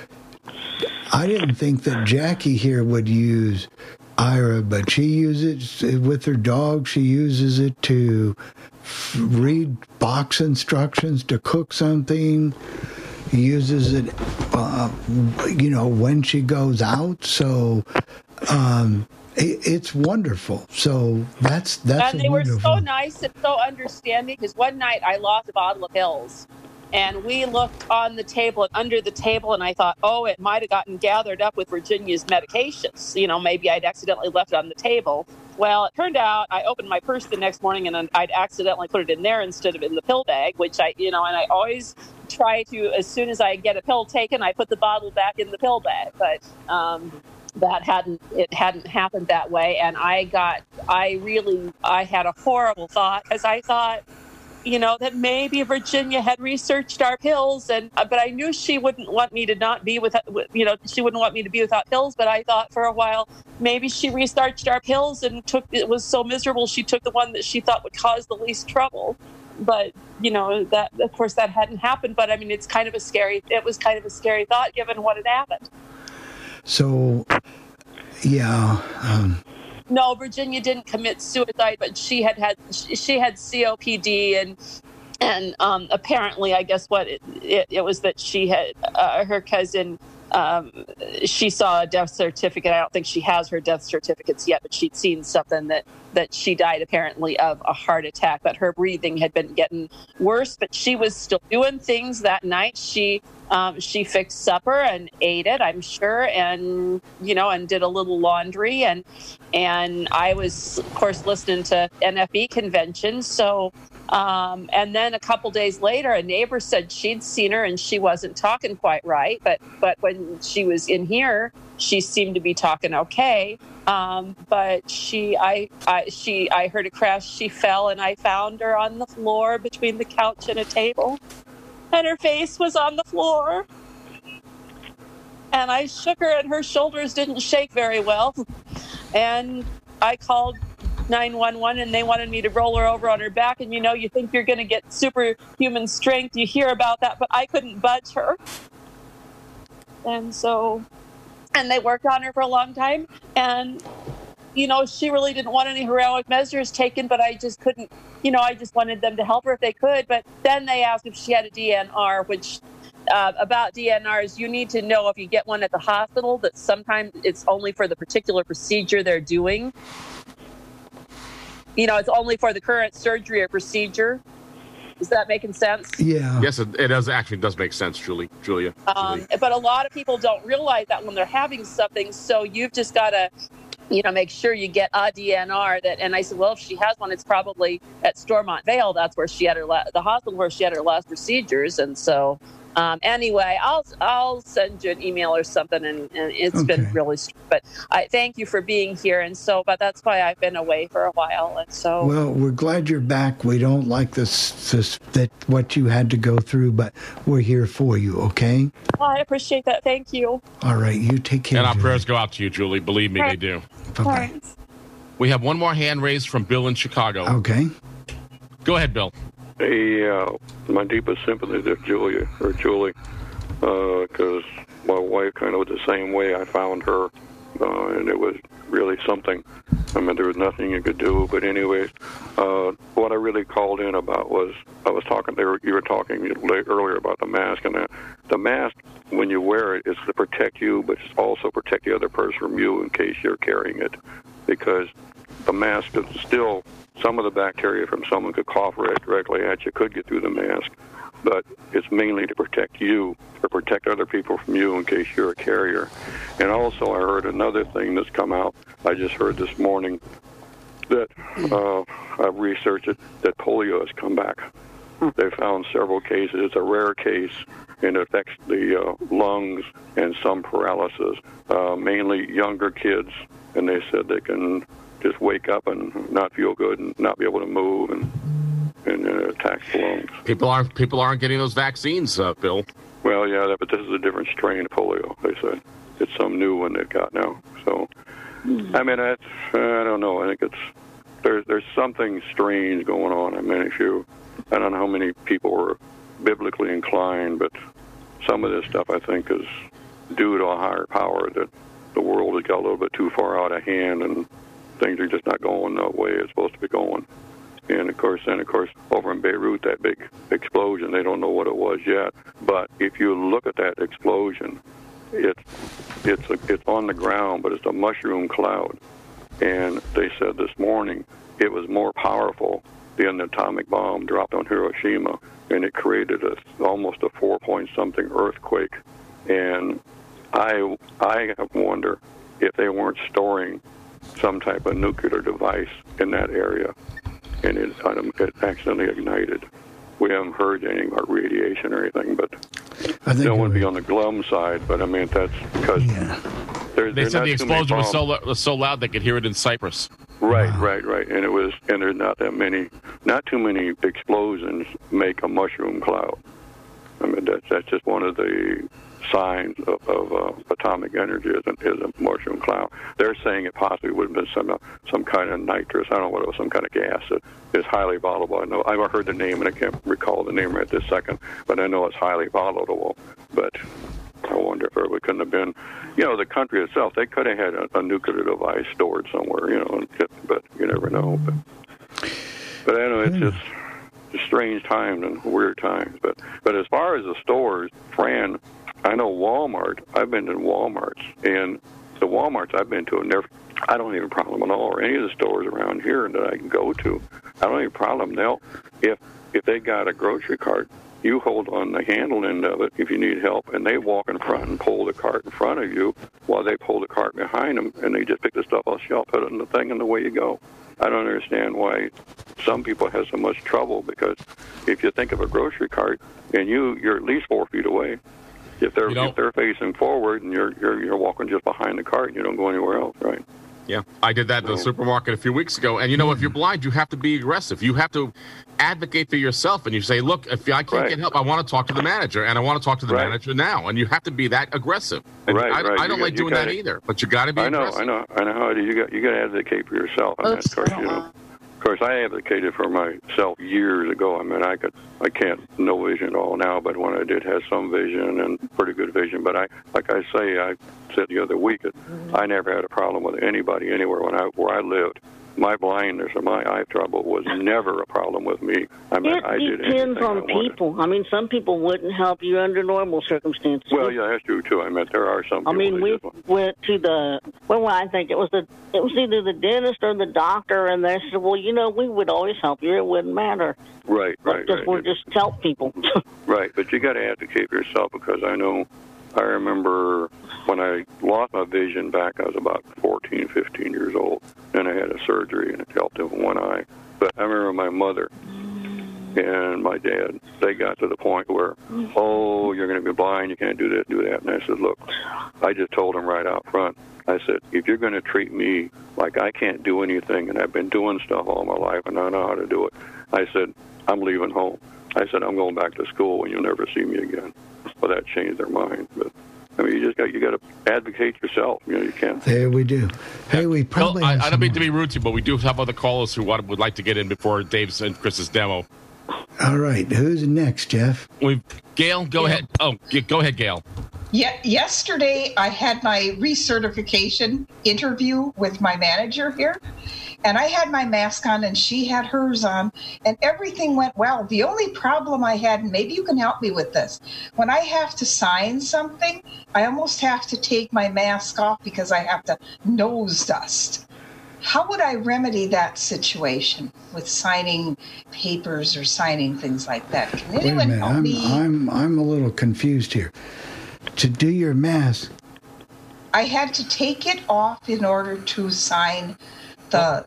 I didn't think that Jackie here would use Aira, but she uses it with her dog. She uses it to read box instructions to cook something. Uses it, uh, you know, when she goes out. So um, it, it's wonderful. So that's that's and they were so nice and so understanding because one night I lost a bottle of pills and we looked on the table and under the table and I thought, oh, it might have gotten gathered up with Virginia's medications. You know, maybe I'd accidentally left it on the table. Well, it turned out I opened my purse the next morning and I'd accidentally put it in there instead of in the pill bag, which I, you know, and I always try to, as soon as I get a pill taken, I put the bottle back in the pill bag. But um, that hadn't it hadn't happened that way and i got i really i had a horrible thought because i thought you know that maybe virginia had researched our pills and uh, but i knew she wouldn't want me to not be with with- you know she wouldn't want me to be without pills but i thought for a while maybe she researched our pills and took it was so miserable she took the one that she thought would cause the least trouble. But you know that of course that hadn't happened but i mean it's kind of a scary it was kind of a scary thought given what had happened. So, yeah, um, No, Virginia didn't commit suicide, but she had had she had COPD and and um, apparently, I guess what it, it, it was that she had uh, her cousin. Um, she saw a death certificate. I don't think she has her death certificates yet, but she'd seen something that that she died apparently of a heart attack. But her breathing had been getting worse. But she was still doing things that night. She um, she fixed supper and ate it, I'm sure, and you know, and did a little laundry, and and I was, of course, listening to NFB convention. So, um, and then a couple days later, a neighbor said she'd seen her and she wasn't talking quite right, but but when she was in here, she seemed to be talking okay. Um, but she, I, I, she, I heard a crash. She fell, and I found her on the floor between the couch and a table and her face was on the floor. And I shook her, and her shoulders didn't shake very well. And I called 911, and they wanted me to roll her over on her back. And you know, you think you're going to get superhuman strength. You hear about that, but I couldn't budge her. And so, and they worked on her for a long time. And you know, she really didn't want any heroic measures taken, but I just couldn't, you know, I just wanted them to help her if they could. But then they asked if she had a DNR, which uh, about DNRs, you need to know if you get one at the hospital that sometimes it's only for the particular procedure they're doing. You know, it's only for the current surgery or procedure. Is that making sense? Yeah. Yes, it, it does actually does make sense, Julie. Julia. Um, but a lot of people don't realize that when they're having something. So you've just got to, you know, make sure you get a DNR. That and I said, well, if she has one, it's probably at Stormont Vail. That's where she had her la- the hospital where she had her last procedures. And so, um, anyway, I'll I'll send you an email or something. And, and it's been really, str- but I thank you for being here. And so, but that's why I've been away for a while. And so, Well, we're glad you're back. We don't like this, this that what you had to go through, but we're here for you. Okay. well, I appreciate that. Thank you. All right. You take care. And our Julie. prayers go out to you, Julie. Believe me, they do. Bye-bye. We have one more hand raised from Bill in Chicago. Okay. Go ahead, Bill. Hey, uh, my deepest sympathy to Julia or Julie, because my wife kind of was the same way. I found her, uh, and it was really something. I mean, there was nothing you could do. But anyways, uh, what I really called in about was I was talking. They you were talking earlier about the mask, and the, the mask when you wear it is to protect you, but it's also protect the other person from you in case you're carrying it, because the mask is still some of the bacteria from someone could cough right directly at you could get through the mask, but it's mainly to protect you, to protect other people from you in case you're a carrier. And also, I heard another thing that's come out. I just heard this morning that uh, I've researched it that polio has come back. They found several cases. It's a rare case, and it affects the uh, lungs and some paralysis, uh, mainly younger kids. And they said they can just wake up and not feel good and not be able to move and and uh, attacks the lungs. People aren't people aren't getting those vaccines, uh, Bill. Well, yeah, but this is a different strain of polio. They said it's some new one they've got now. So, I mean, that's, I don't know. I think it's there's there's something strange going on. I mean, if you, I don't know how many people were biblically inclined, but some of this stuff I think is due to a higher power that the world has got a little bit too far out of hand and things are just not going the way it's supposed to be going. And of course, then of course, over in Beirut, that big explosion, they don't know what it was yet. But if you look at that explosion, it's it's a, it's on the ground, but it's a mushroom cloud. And they said this morning it was more powerful than the atomic bomb dropped on Hiroshima, and it created a almost a four point something earthquake. And I I wonder if they weren't storing some type of nuclear device in that area, and it, it accidentally ignited. We haven't heard anything about radiation or anything, but I think don't want to be on the glum side. But I mean, that's because there, They there's said not the too many explosion was so lo- was so loud they could hear it in Cyprus. Right, right, right. And it was, and there's not that many, not too many explosions make a mushroom cloud. I mean, that's that's just one of the signs of, of uh, atomic energy is a, is a mushroom cloud. They're saying it possibly would have been some uh, some kind of nitrous. I don't know what it was, some kind of gas that is highly volatile. I know I've heard the name and I can't recall the name right this second, but I know it's highly volatile. But I wonder if it couldn't have been, you know, the country itself. They could have had a, a nuclear device stored somewhere, you know, and but you never know. But, but I know it's just just strange times and weird times. But but as far as the stores, Fran, I know Walmart. I've been in Walmarts, and the Walmarts I've been to have never. I don't have a problem at all, or any of the stores around here that I can go to. I don't have a problem. They'll if if they got a grocery cart, you hold on the handle end of it if you need help, and they walk in front and pull the cart in front of you while they pull the cart behind them, and they just pick the stuff off the shelf, put it in the thing, and away you go. I don't understand why some people have so much trouble because if you think of a grocery cart and you you're at least four feet away. If they're if they're facing forward and you're you're you're walking just behind the cart and you don't go anywhere else, right? Yeah, I did that at the supermarket a few weeks ago. And you know, if you're blind, you have to be aggressive. You have to advocate for yourself, and you say, "Look, if I can't get help, I want to talk to the manager, and I want to talk to the manager now." And you have to be that aggressive. And Right, I, right. I don't got- like you doing that gotta- either. But you got to be I know, aggressive. I know, I know how to. You got you got to advocate for yourself. I mean, of course, you know. Of course, I advocated for myself years ago. I mean, I could, I can't no vision at all now, but when I did have some vision and pretty good vision. But I, like I say, I said the other week I never had a problem with anybody anywhere when I where I lived. My blindness or my eye trouble was never a problem with me. I mean, It I did depends I on wanted. people. I mean, some people wouldn't help you under normal circumstances. Well, yeah, that's true too. I mean, there are some. I mean, we went to the well, I think it was the it was either the dentist or the doctor, and they said, "Well, you know, we would always help you. It wouldn't matter. right, right, Just right. we're just help people." Right, but you got to advocate for yourself because I know, I remember when I lost my vision back, I was about 14, 15 years old, and I had a surgery and it helped in one eye. But I remember my mother and my dad, they got to the point where, oh, you're going to be blind, you can't do that, do that. And I said, look, I just told them right out front, I said, if you're going to treat me like I can't do anything and I've been doing stuff all my life and I know how to do it, I said, I'm leaving home. I said, I'm going back to school and you'll never see me again. Well, that changed their mind. But I mean, you just got you got to advocate yourself. You know, you can't. There we do. Hey, we probably Bill, I, I don't mean to be rude to you, but we do have other callers who want, would like to get in before Dave's and Chris's demo. All right, who's next, Jeff? We've Gail, go ahead. Oh, go ahead, Gail. Yeah, yesterday I had my recertification interview with my manager here, and I had my mask on and she had hers on, and everything went well. The only problem I had, and maybe you can help me with this, when I have to sign something, I almost have to take my mask off because I have to nose dust. How would I remedy that situation with signing papers or signing things like that? Can Wait a minute, help I'm me? I'm I'm a little confused here. To do your mass? I had to take it off in order to sign the.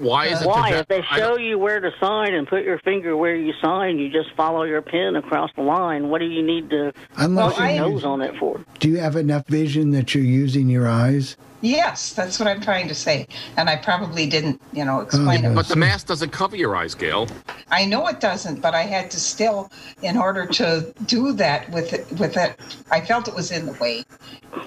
Why is it? Why? to- If they show you where to sign and put your finger where you sign, you just follow your pen across the line. What do you need to Unless put your you nose use- on it for? do you have enough vision that you're using your eyes? Yes, that's what I'm trying to say, and I probably didn't, you know, Oh, explain it. But the mask doesn't cover your eyes, Gail. I know it doesn't, but I had to still, in order to do that with it, with it, I felt it was in the way.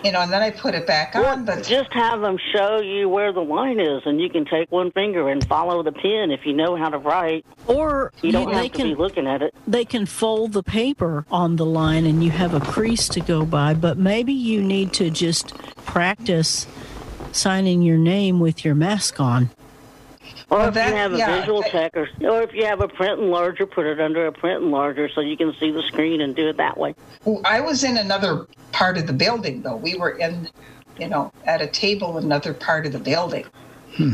you know, and then I put it back on. But just have them show you where the line is, and you can take one finger and follow the pin if you know how to write. Or you don't you- have they to can- be looking at it. They can fold the paper on the line and you have a crease to go by, but maybe you need to just practice signing your name with your mask on. Or Well, if that- you have a yeah, visual I- checker, or if you have a print enlarger, put it under a print enlarger so you can see the screen and do it that way. Well, I was in another part of the building, though. We were in, you know, at a table in another part of the building.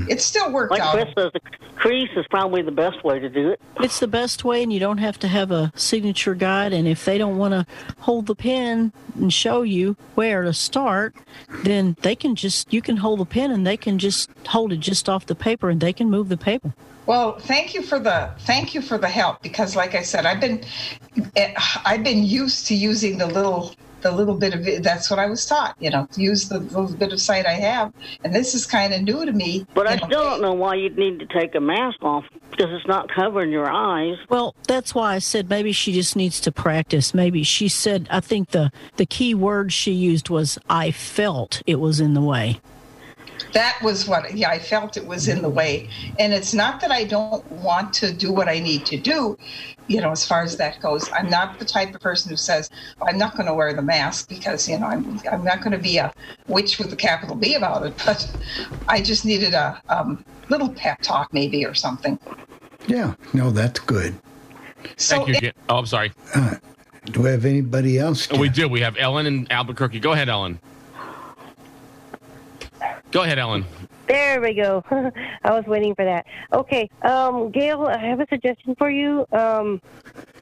It still worked Like out. Chris says, the crease is probably the best way to do it. It's the best way, and you don't have to have a signature guide. And if they don't want to hold the pen and show you where to start, then they can just, you can hold the pen and they can just hold it just off the paper and they can move the paper. Well, thank you for the thank you for the help because, like I said, I've been eh, I've been used to using the little the little bit of it. That's what I was taught, you know, use the little bit of sight I have, and this is kind of new to me. But I know. still don't know why you'd need to take a mask off because it's not covering your eyes. Well, that's why I said maybe she just needs to practice. Maybe she said, I think the, the key word she used was, I felt it was in the way. That was what yeah i felt it was in the way and it's not that i don't want to do what i need to do you know as far as that goes i'm not the type of person who says i'm not going to wear the mask because you know i'm, I'm not going to be a witch with a capital b about it but i just needed a um, little pep talk maybe or something Yeah, no, that's good. Thank you. Jan- Oh, I'm sorry. Do we have anybody else? Oh, We do. We have Ellen in Albuquerque. Go ahead, Ellen. Go ahead, Ellen. There we go. I was waiting for that. Okay, um, Gail, I have a suggestion for you. Um,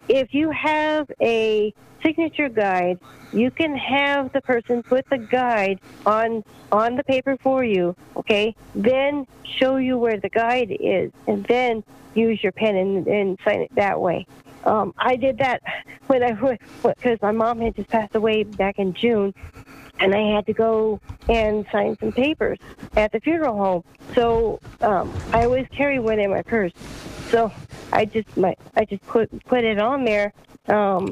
if you have a signature guide, you can have the person put the guide on on the paper for you. Okay, then show you where the guide is, and then use your pen and, and sign it that way. Um, I did that when I because my mom had just passed away back in June, and I had to go and sign some papers at the funeral home. So um, I always carry one in my purse. So I just my I just put put it on there. Um,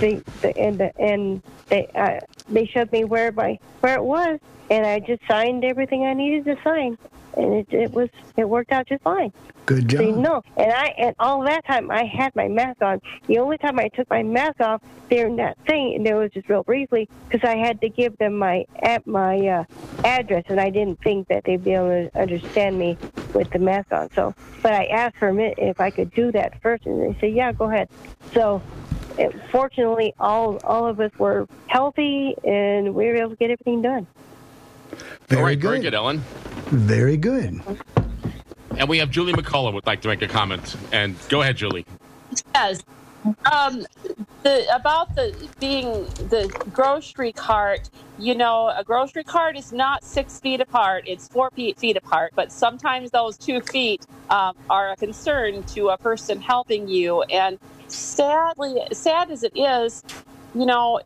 they, the, and the, and they uh, they showed me where my where it was, and I just signed everything I needed to sign, and it, it was it worked out just fine. Good job. See, no, and I and all that time I had my mask on. The only time I took my mask off during that thing, and it was just real briefly, because I had to give them my at my uh, address, and I didn't think that they'd be able to understand me with the mask on. So, but I asked for a minute if I could do that first, and they said, "Yeah, go ahead." So, it, fortunately, all all of us were healthy, and we were able to get everything done. Very All right, good. very good, Ellen. Very good. And we have Julie McCullough would like to make a comment. And go ahead, Julie. Yes. Um, the about the being the grocery cart. You know, a grocery cart is not six feet apart; it's four feet, feet apart. But sometimes those two feet um, are a concern to a person helping you. And sadly, sad as it is, you know,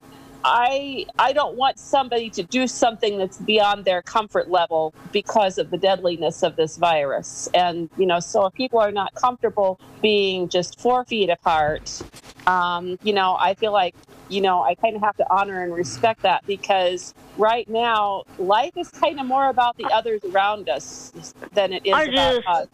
I I don't want somebody to do something that's beyond their comfort level because of the deadliness of this virus. And you know, so if people are not comfortable being just four feet apart, um, you know, I feel like you know I kind of have to honor and respect that because right now life is kind of more about the others around us than it is I about just- us.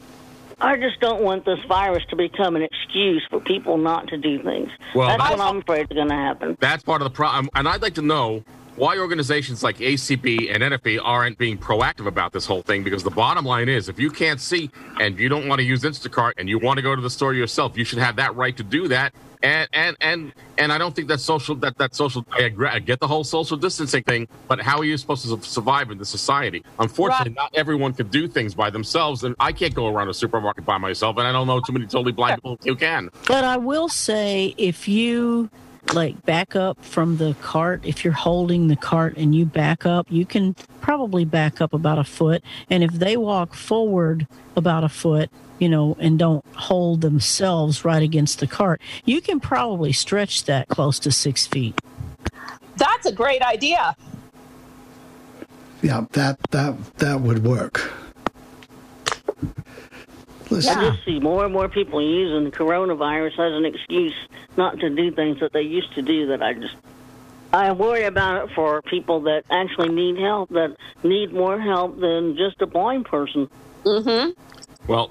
I just don't want this virus to become an excuse for people not to do things. Well, that's that's- what I'm afraid is going to happen. That's part of the problem. Um, and I'd like to know why organizations like ACB and NFB aren't being proactive about this whole thing because the bottom line is if you can't see and you don't want to use Instacart and you want to go to the store yourself, you should have that right to do that. And and and and I don't think that social that that social I, agree, I get the whole social distancing thing, but how are you supposed to survive in this society? Unfortunately, not everyone can do things by themselves, and I can't go around a supermarket by myself, and I don't know too many totally blind people who can. But I will say, if you like back up from the cart, if you're holding the cart and you back up, you can probably back up about a foot. And if they walk forward about a foot, you know, and don't hold themselves right against the cart, you can probably stretch that close to six feet. That's a great idea. Yeah, that that that would work. Listen, I just see more and more people using the coronavirus as an excuse not to do things that they used to do that I just I worry about it for people that actually need help, that need more help than just a blind person. Mm-hmm. Well,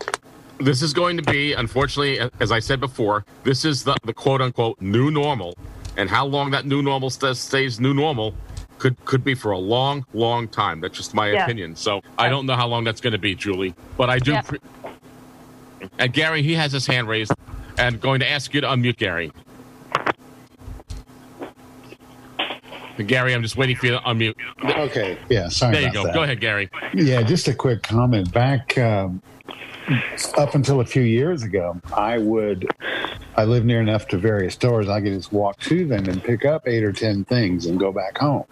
this is going to be, unfortunately, as I said before, this is the, the quote unquote new normal. And how long that new normal st- stays new normal could could be for a long, long time. That's just my Yeah. opinion. So I don't know how long that's going to be, Julie. But I do. Yeah. Pre- and Gary, he has his hand raised, and going to ask you to unmute Gary. Gary, I'm just waiting for you to unmute. Okay. Yeah. Sorry. There you go. that. Go ahead, Gary. Yeah, just a quick comment. Back um, up until a few years ago, I would, I lived near enough to various stores, I could just walk to them and pick up eight or 10 things and go back home.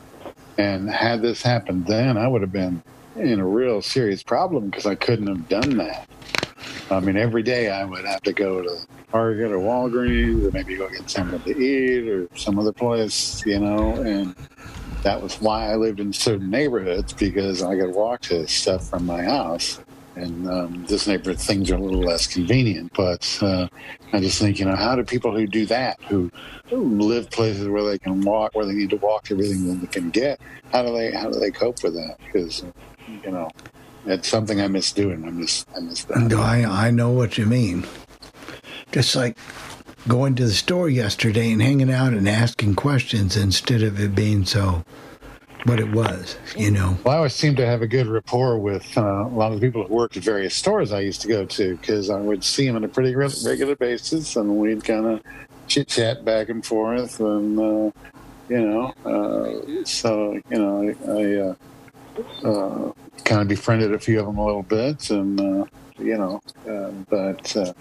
And had this happened then, I would have been in a real serious problem because I couldn't have done that. I mean, every day I would have to go to Target or Walgreens or maybe go get something to eat or some other place, you know, and that was why I lived in certain neighborhoods because I could walk to stuff from my house. And um, this neighborhood things are a little less convenient, but uh, I just think, you know, how do people who do that, who, who live places where they can walk, where they need to walk everything that they can get, how do they how do they cope with that? Because you know, it's something I miss doing. I miss I miss that. I, I know what you mean. Just like going to the store yesterday and hanging out and asking questions instead of it being so what it was, you know. Well, I always seemed to have a good rapport with uh, a lot of the people who worked at various stores I used to go to because I would see them on a pretty re- regular basis, and we'd kind of chit chat back and forth, and uh, you know, uh, so you know, I, I uh, uh, kind of befriended a few of them a little bit, and uh, you know, uh, but. Uh,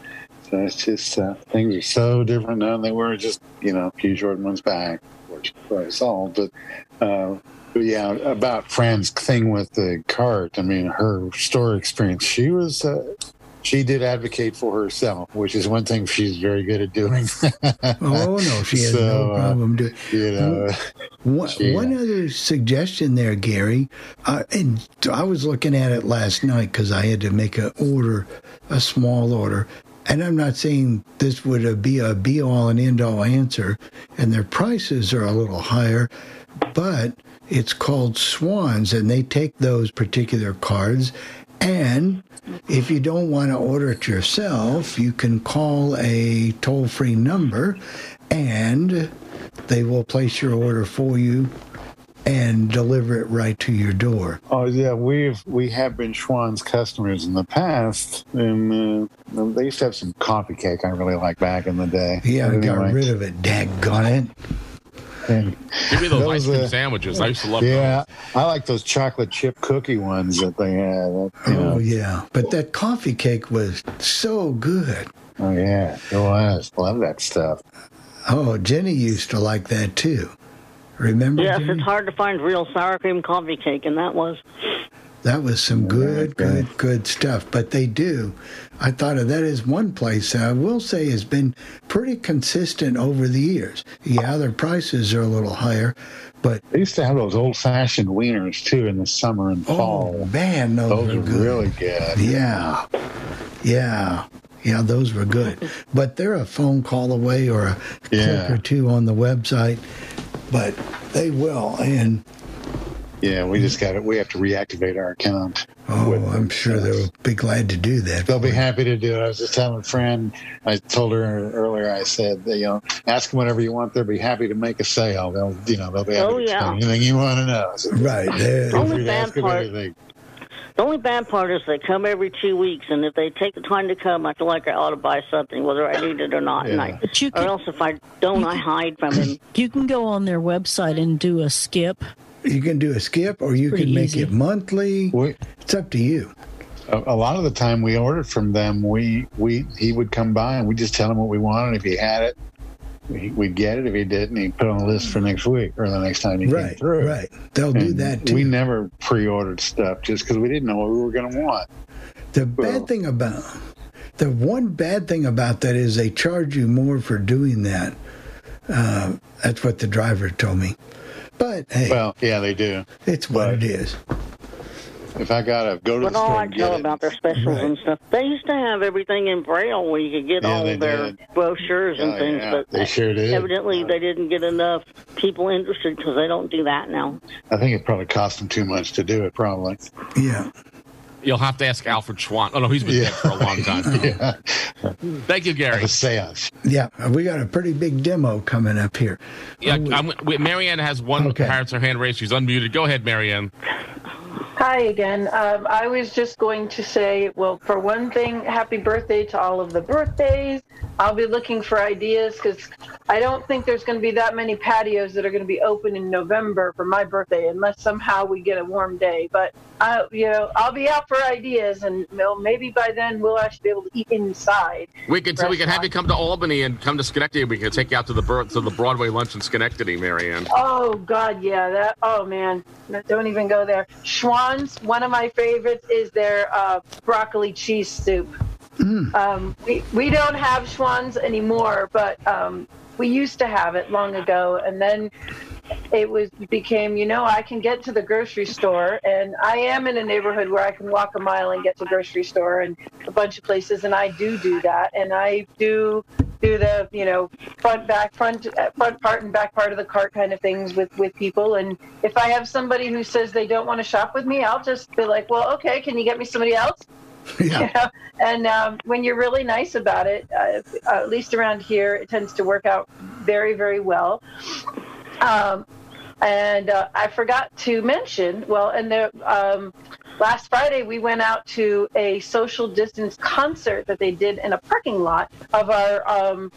so it's just uh, things are so different now than they were just you know a few short months back, which I saw. But uh, but yeah, about Fran's thing with the cart. I mean, her store experience. She was. Uh, she did advocate for herself, which is one thing she's very good at doing. Oh no, she has no So, uh, problem doing. you know, One, she- one other suggestion there, Gary, uh, and I was looking at it last night because I had to make an order, a small order. And I'm not saying this would uh, be a be all and end all answer, and their prices are a little higher, but it's called Schwan's, and they take those particular cards. And if you don't want to order it yourself, you can call a toll free number and they will place your order for you and deliver it right to your door. Oh yeah, we've we have been Schwan's customers in the past, and uh, they used to have some coffee cake I really liked back in the day. Yeah, I got rid of it. Daggone it. And Give me those, ice cream uh, sandwiches. I used to love Yeah, I like those chocolate chip cookie ones that they had. You know. Oh, yeah. But that coffee cake was so good. Oh yeah, it was. Love that stuff. Oh, Jenny used to like that too. Remember, Yes, Jenny? it's hard to find real sour cream coffee cake, and that was. That was some good, good, good stuff. But they do. I thought of that as one place that I will say has been pretty consistent over the years. Yeah, their prices are a little higher, but They used to have those old fashioned wieners too in the summer and oh, fall. oh man, those, those were good. really good. Yeah, yeah, yeah. Those were good. But they're a phone call away or a Yeah. click or two on the website. But they will, and Yeah, we just got it. We have to reactivate our account. oh, I'm sure they'll be glad to do that. They'll be happy to do it. I was just telling a friend, I told her earlier, I said, you know, ask them whatever you want. They'll be happy to make a sale. They'll, you know, they'll be happy Oh, to yeah. explain anything you want to know. I said, Right. they're- Only bad part- anything. The only bad part is they come every two weeks, and if they take the time to come, I feel like I ought to buy something, whether I need it or not. And I, But you or else if I don't, I hide from him. You can go on their website and do a skip. You can do a skip, or you Pretty can make easy. it monthly. It's up to you. A, a lot of the time we ordered from them, we, we he would come by and we just tell him what we wanted. If he had it, we- we'd get it. If he didn't, he'd put it on the list for next week or the next time he came Right, through. right. They'll do that too. We never pre-ordered stuff just because we didn't know what we were going to want. The bad thing about the one bad thing about that is they charge you more for doing that. Uh, that's what the driver told me. But hey, Well, yeah, they do. it's what it is. if I gotta go to But the all store I and tell get about their specials and stuff, they used to have everything in Braille where you could get Yeah, all their did. brochures and Oh, things, yeah, but they sure did. evidently they didn't get enough people interested because they don't do that now. I think it probably cost them too much to do it. Probably. Yeah. You'll have to ask Alfred Schwan. Oh no, he's been dead for a long time. yeah. Thank you, Gary. A seance. Yeah, we got a pretty big demo coming up here. Yeah, I'm, Marianne has one Okay. has her hand raised. She's unmuted. Go ahead, Marianne. Hi again. Um, I was just going to say, well, for one thing, happy birthday to all of the birthdays. I'll be looking for ideas because I don't think there's going to be that many patios that are going to be open in November for my birthday unless somehow we get a warm day. But I, you know, I'll be out for ideas, and you know, maybe by then we'll actually be able to eat inside. We can we can have you come to Albany and come to Schenectady. We can take you out to the birth to the Broadway lunch in Schenectady, Marianne. Oh God, yeah. That. Oh man, don't even go there. One of my favorites is their uh, broccoli cheese soup. Um, we we don't have Schwan's anymore, but um, we used to have it long ago, and then it was became you know I can get to the grocery store, and I am in a neighborhood where I can walk a mile and get to the grocery store and a bunch of places, and I do do that, and I do do the you know front back front uh, front part and back part of the cart kind of things with with people. And if i have somebody who says they don't want to shop with me i'll just be like well okay can you get me somebody else? You know? and um, when you're really nice about it uh, at least around here it tends to work out very very well. Um, and uh, I forgot to mention, well, and the um, last Friday we went out to a social distance concert that they did in a parking lot of our um,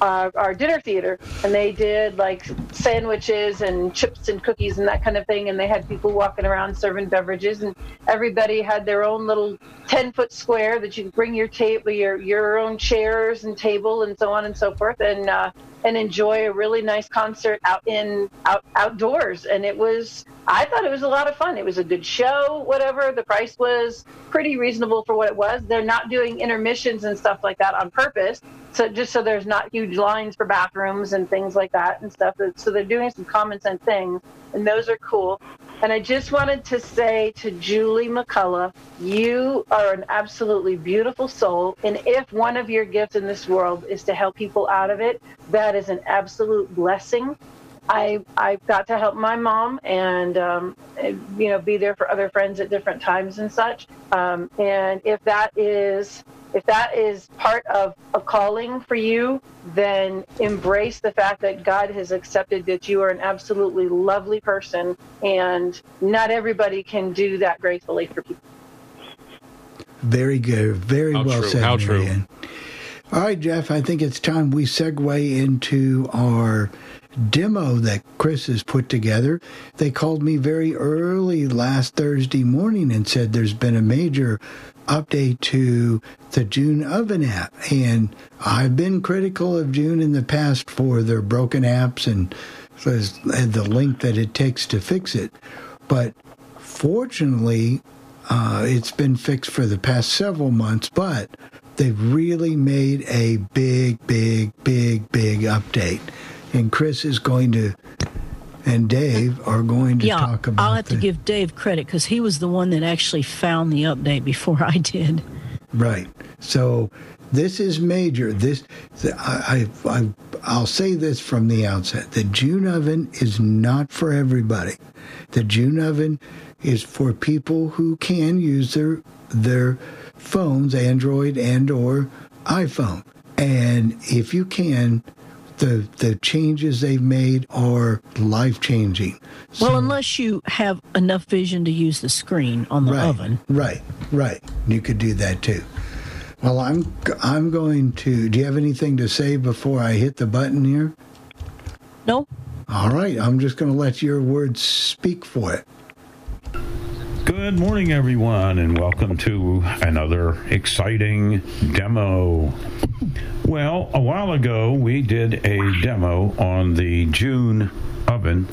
our, our dinner theater, and they did like sandwiches and chips and cookies and that kind of thing, and they had people walking around serving beverages, and everybody had their own little ten foot square that you could bring your table, your your own chairs and table, and so on and so forth, and uh, and enjoy a really nice concert out in out outdoors. And it was i thought it was a lot of fun. It was a good show whatever the price was pretty reasonable for what it was. They're not doing intermissions and stuff like that on purpose. So just so there's not huge lines for bathrooms and things like that and stuff. So they're doing some common sense things and those are cool and I just wanted to say to Julie McCullough, you are an absolutely beautiful soul. And if one of your gifts in this world is to help people out of it, that is an absolute blessing. I I got to help my mom and um, you know be there for other friends at different times and such. Um, and if that is if that is part of a calling for you, then embrace the fact that God has accepted that you are an absolutely lovely person, and not everybody can do that gracefully for people. Very good. Very How well true, said. how true. Marianne. All right, Jeff, I think it's time we segue into our demo that Chris has put together. They called me very early last Thursday morning and said there's been a major update to the June Oven app. And I've been critical of June in the past for their broken apps and the link that it takes to fix it. But fortunately, uh, it's been fixed for the past several months, but they've really made a big, big, big, big update. And Chris is going to, and Dave are going to yeah, talk about it. I'll have to give Dave credit because he was the one that actually found the update before I did. Right. So this is major. This I, I, I I'll say this from the outset: the June oven is not for everybody. The June oven is for people who can use their their phones, Android and or iPhone. And if you can, the the changes they've made are life changing. Well, unless you have enough vision to use the screen on the right, oven. Right, right. You could do that too. Well, I'm I'm going to. Do you have anything to say before I hit the button here? No. All right. I'm just going to let your words speak for it. Good morning, everyone, and welcome to another exciting demo. Well, a while ago, we did a demo on the June oven.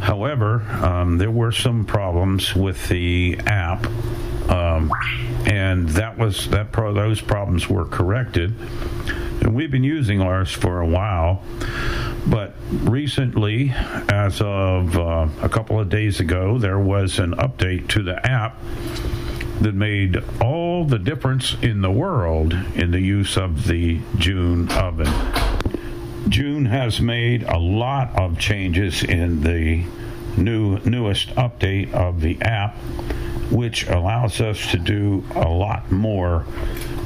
However, um, there were some problems with the app, um, and that was that. Pro- those problems were corrected, and we've been using ours for a while. But recently, as of uh, a couple of days ago, there was an update to the app that made all the difference in the world in the use of the June oven. June has made a lot of changes in the new newest update of the app, which allows us to do a lot more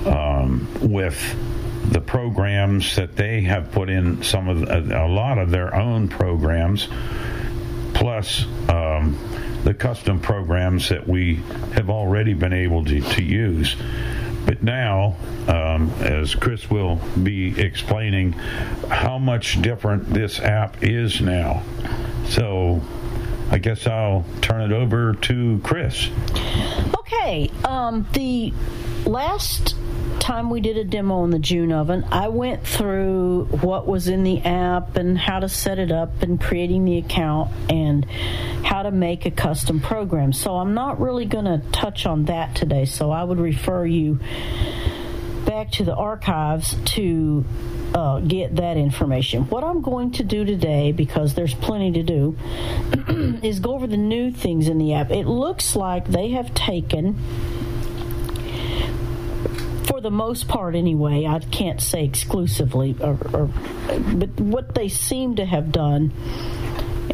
um, with the programs that they have put in some of a, a lot of their own programs, plus um, the custom programs that we have already been able to, to use. But now, um, as Chris will be explaining, how much different this app is now. So I guess I'll turn it over to Chris. Okay. Um, the last time we did a demo on the June oven, I went through what was in the app and how to set it up and creating the account and how to make a custom program. So I'm not really going to touch on that today. So I would refer you back to the archives to uh, get that information. What I'm going to do today, because there's plenty to do, is go over the new things in the app. It looks like they have taken the most part anyway i can't say exclusively or, or, but what they seem to have done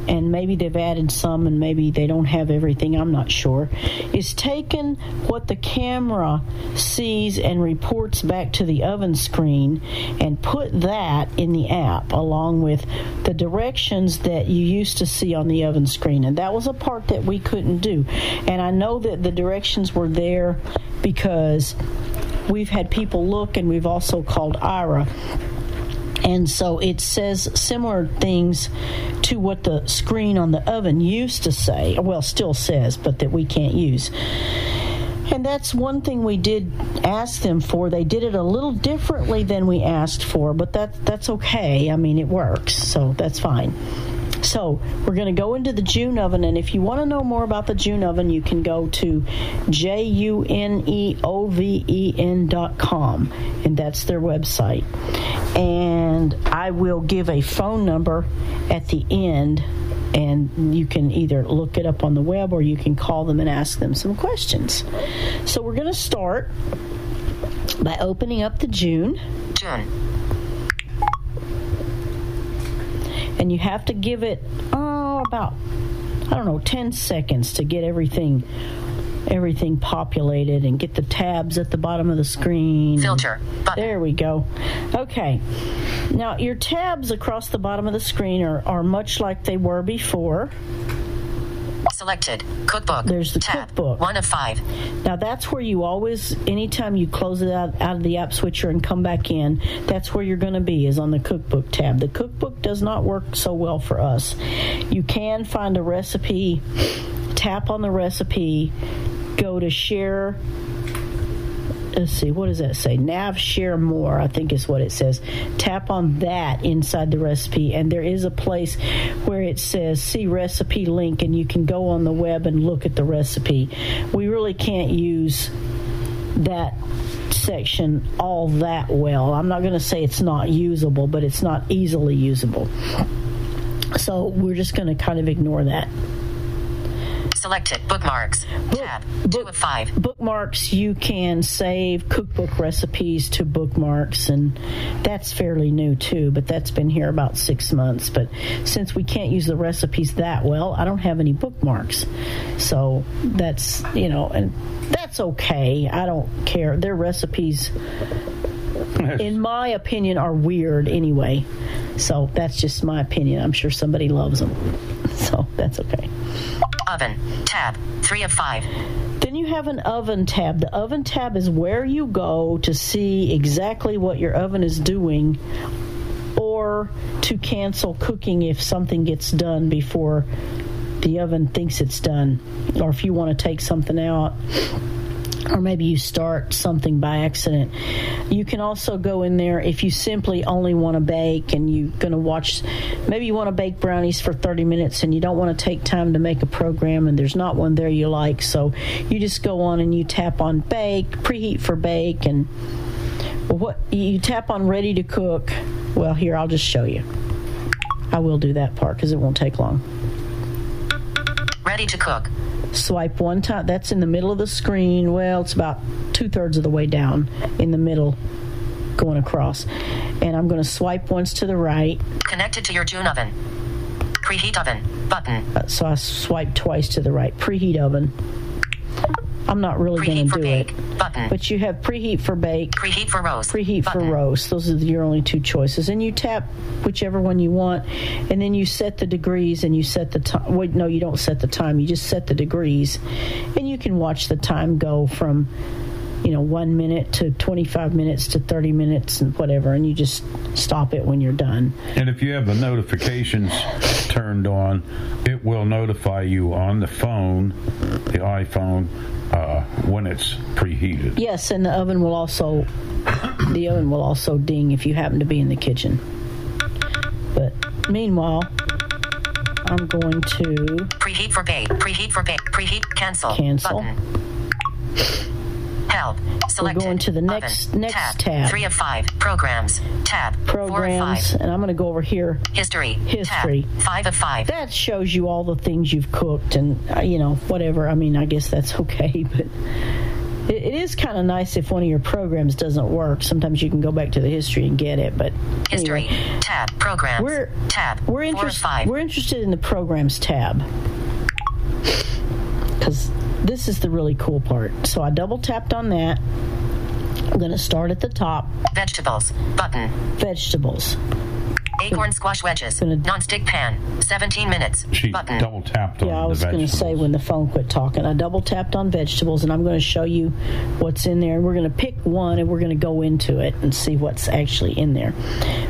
and maybe they've added some and maybe they don't have everything i'm not sure is taken what the camera sees and reports back to the oven screen and put that in the app along with the directions that you used to see on the oven screen. And that was a part that we couldn't do. And i know that the directions were there because we've had people look and we've also called Aira. And so it says similar things to what the screen on the oven used to say, well, still says, but that we can't use. And that's one thing we did ask them for. They did it a little differently than we asked for, but that that's okay. I mean, it works, so that's fine. So we're going to go into the June oven, and if you want to know more about the June oven, you can go to j u n e o v e n dot com, and that's their website. And I will give a phone number at the end and you can either look it up on the web or you can call them and ask them some questions. So we're going to start by opening up the June. June. And you have to give it oh about I don't know 10 seconds to get everything everything populated and get the tabs at the bottom of the screen. Filter. Button. There we go. Okay. Now, your tabs across the bottom of the screen are, are much like they were before. Selected. Cookbook. There's the Tab. cookbook. One of five. Now that's where you always, anytime you close it out, out of the app switcher and come back in, that's where you're going to be is on the cookbook tab. The cookbook does not work so well for us. You can find a recipe, tap on the recipe, go to share let's see, what does that say? Nav share more, I think is what it says. Tap on that inside the recipe, and there is a place where it says see recipe link, and you can go on the web and look at the recipe. We really can't use that section all that well. I'm not going to say it's not usable, but it's not easily usable. So we're just going to kind of ignore that. Selected. Bookmarks. Tab. Two of five. bookmarks you can save cookbook recipes to bookmarks and that's fairly new too but that's been here about six months but since we can't use the recipes that well i don't have any bookmarks so that's you know and that's okay i don't care their recipes in my opinion are weird anyway so that's just my opinion i'm sure somebody loves them so that's okay Oven. Tab. Three of five. Then you have an oven tab. The oven tab is where you go to see exactly what your oven is doing or to cancel cooking if something gets done before the oven thinks it's done or if you want to take something out or maybe you start something by accident. You can also go in there if you simply only want to bake and you're going to watch, maybe you want to bake brownies for 30 minutes and you don't want to take time to make a program and there's not one there you like. So you just go on and you tap on bake, preheat for bake, and what you tap on ready to cook. Well, here, I'll just show you. I will do that part because it won't take long. Ready to cook. Swipe one time. That's in the middle of the screen. Well, it's about two thirds of the way down in the middle, going across. And I'm going to swipe once to the right. Connected to your June oven. Preheat oven. Button. Uh, so I swipe twice to the right. Preheat oven. I'm not really going to do it. Button. But you have preheat for bake. Preheat for roast. Preheat for roast. Those are your only two choices. And you tap whichever one you want, and then you set the degrees and you set the time. Wait, no, you don't set the time. You just set the degrees, and you can watch the time go from, you know, one minute to 25 minutes to 30 minutes and whatever, and you just stop it when you're done. And if you have the notifications turned on, it will notify you on the phone, the iPhone, uh, when it's preheated. Yes, and the oven will also the oven will also ding if you happen to be in the kitchen. But meanwhile, I'm going to Preheat for bake. Preheat for bake. Preheat. Cancel. Cancel. Button. Help. Selected. We're going to the next Oven. next tab. Three of five. Programs. Tab. Programs, and I'm going to go over here. History. History. Tab. Five of five. That shows you all the things you've cooked, and uh, you know whatever. I mean, I guess that's okay, but it, it is kind of nice if one of your programs doesn't work. Sometimes you can go back to the history and get it. But History. anyway, Tab. Programs. We're tab. we're interested. We're interested in the programs tab because this is the really cool part. So I double tapped on that. I'm going to start at the top. Vegetables. Button. Vegetables. Acorn squash wedges. Non-stick pan. 17 minutes. She Button. double tapped on Yeah, I was going to say when the phone quit talking. I double tapped on vegetables and I'm going to show you what's in there. And we're going to pick one and we're going to go into it and see what's actually in there.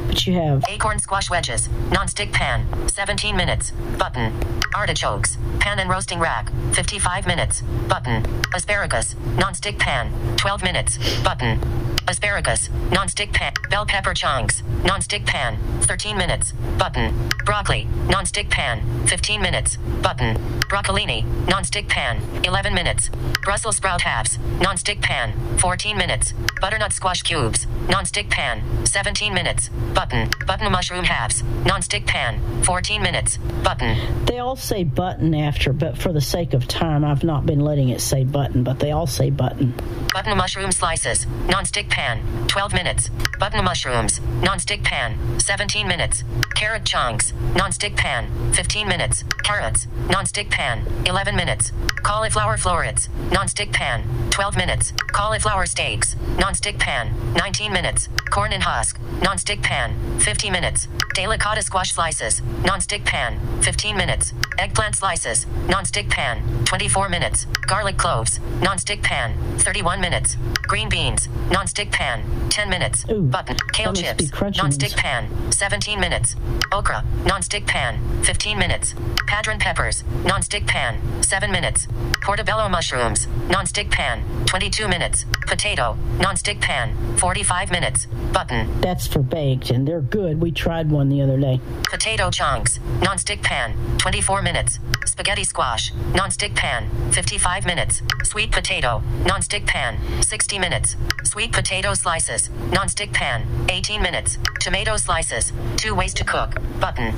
But you have Acorn squash wedges. Non-stick pan. 17 minutes. Button. Artichokes. Pan and roasting rack. 55 minutes. Button. Asparagus. Non-stick pan. 12 minutes. Button. Asparagus. Non-stick pan. Bell pepper chunks. Non-stick pan. 13 minutes. Button. Broccoli. Non-stick pan. 15 minutes. Button. Broccolini. Non-stick pan. 11 minutes. Brussels sprout halves. Non-stick pan. 14 minutes. Butternut squash cubes. Non-stick pan. 17 minutes. Button. Button mushroom halves. Non-stick pan. 14 minutes. Button. they all say button after, but for the sake of time, I've not been letting it say button, but they all say button. Button mushroom slices. Non-stick pan. 12 minutes. Button mushrooms. Non-stick pan. 17 minutes. Carrot chunks. Non-stick pan. 15 minutes. Carrots. Non-stick pan. 11 minutes. Cauliflower florets. Non-stick pan. 12 minutes. Cauliflower steaks. Non-stick pan. 19 minutes. Corn and husk. Non-stick pan. 50 minutes. Delicata squash slices. Non-stick pan. 15 minutes. Eggplant slices. Non-stick pan. 24 minutes. Garlic cloves. Non-stick pan. 31 minutes. Green beans. Non-stick pan. 10 minutes. Button. Kale that must be chips. Non-stick pan. 17 minutes. Okra. Non-stick pan. 15 minutes. Padron peppers. Non-stick pan. 7 minutes. Portobello mushrooms. Non-stick pan. 22 minutes. Potato. Non-stick pan. 45 minutes. Button. That's for baked, and they're good. We tried one the other day. Potato chunks. Non-stick pan. 24 minutes. Spaghetti squash. Non-stick pan. 55 minutes. Sweet potato. Non-stick pan. 60 minutes. Sweet potato slices. Non-stick pan. 18 minutes. Tomato slices. Two ways to cook. Button.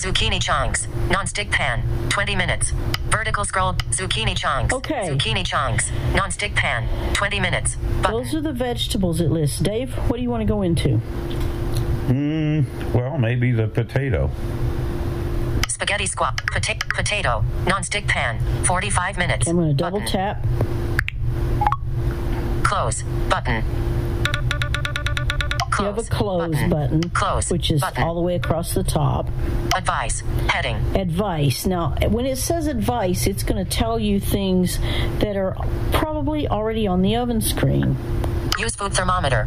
Zucchini chunks. Non-stick pan. 20 minutes. Vertical scroll. Zucchini chunks. Okay. Zucchini chunks. Non-stick pan. 20 minutes. Button. Those are the vegetables it lists. Dave, what do you want to go into? Mm, well, maybe the potato. Spaghetti squash. Pota- potato. Non-stick pan. 45 minutes. I'm going to double tap. Close. Button. You have a close button, Close. which is all the way across the top. Advice. Heading. Advice. Now, when it says advice, it's going to tell you things that are probably already on the oven screen, Use food thermometer.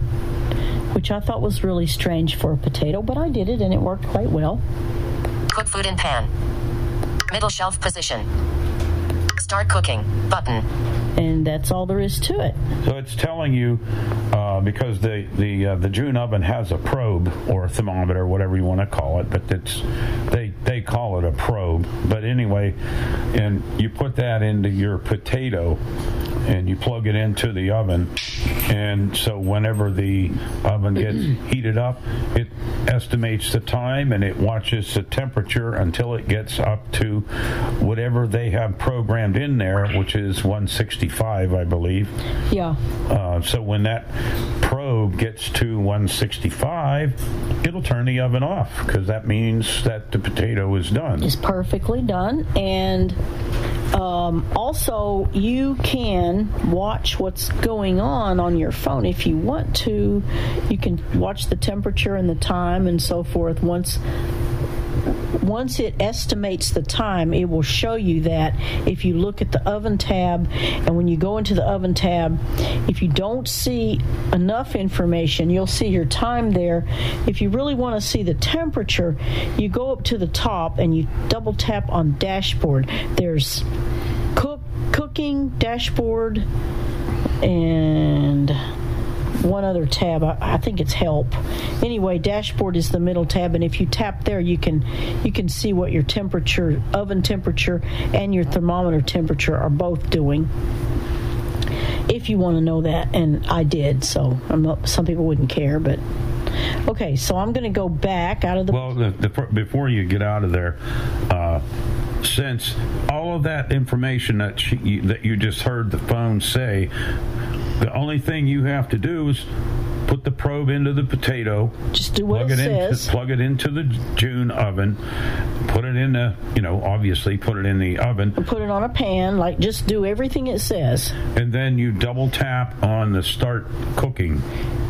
which I thought was really strange for a potato, but I did it and it worked quite well. Cook food in pan. Middle shelf position. Start cooking. Button. And that's all there is to it. So it's telling you uh, because the the uh, the June oven has a probe or a thermometer, whatever you want to call it, but it's they they call it a probe. But anyway, and you put that into your potato, and you plug it into the oven, and so whenever the oven gets heated up, it estimates the time and it watches the temperature until it gets up to whatever they have programmed in there, which is 165, I believe. Yeah. Uh, so when that probe gets to 165, it'll turn the oven off because that means that the potato is done. Is perfectly done. And um, also, you can watch what's going on on your phone if you want to. You can watch the temperature and the time and so forth once once it estimates the time, it will show you that if you look at the oven tab, and when you go into the oven tab, if you don't see enough information, you'll see your time there. If you really want to see the temperature, you go up to the top and you double tap on dashboard. There's cook, cooking, dashboard, and one other tab. I, I, think it's help. Anyway, dashboard is the middle tab, and if you tap there, you can you can see what your temperature, oven temperature, and your thermometer temperature are both doing. If you want to know that, and I did, so not, some people wouldn't care, but okay. So I'm going to go back out of the. Well, the, the, before you get out of there. Uh, since all of that information that she, that you just heard the phone say the only thing you have to do is put the probe into the potato. Just do what plug it, it says. Into, plug it into the June oven. Put it in the, you know, obviously put it in the oven. And put it on a pan. Like just do everything it says. And then you double tap on the start cooking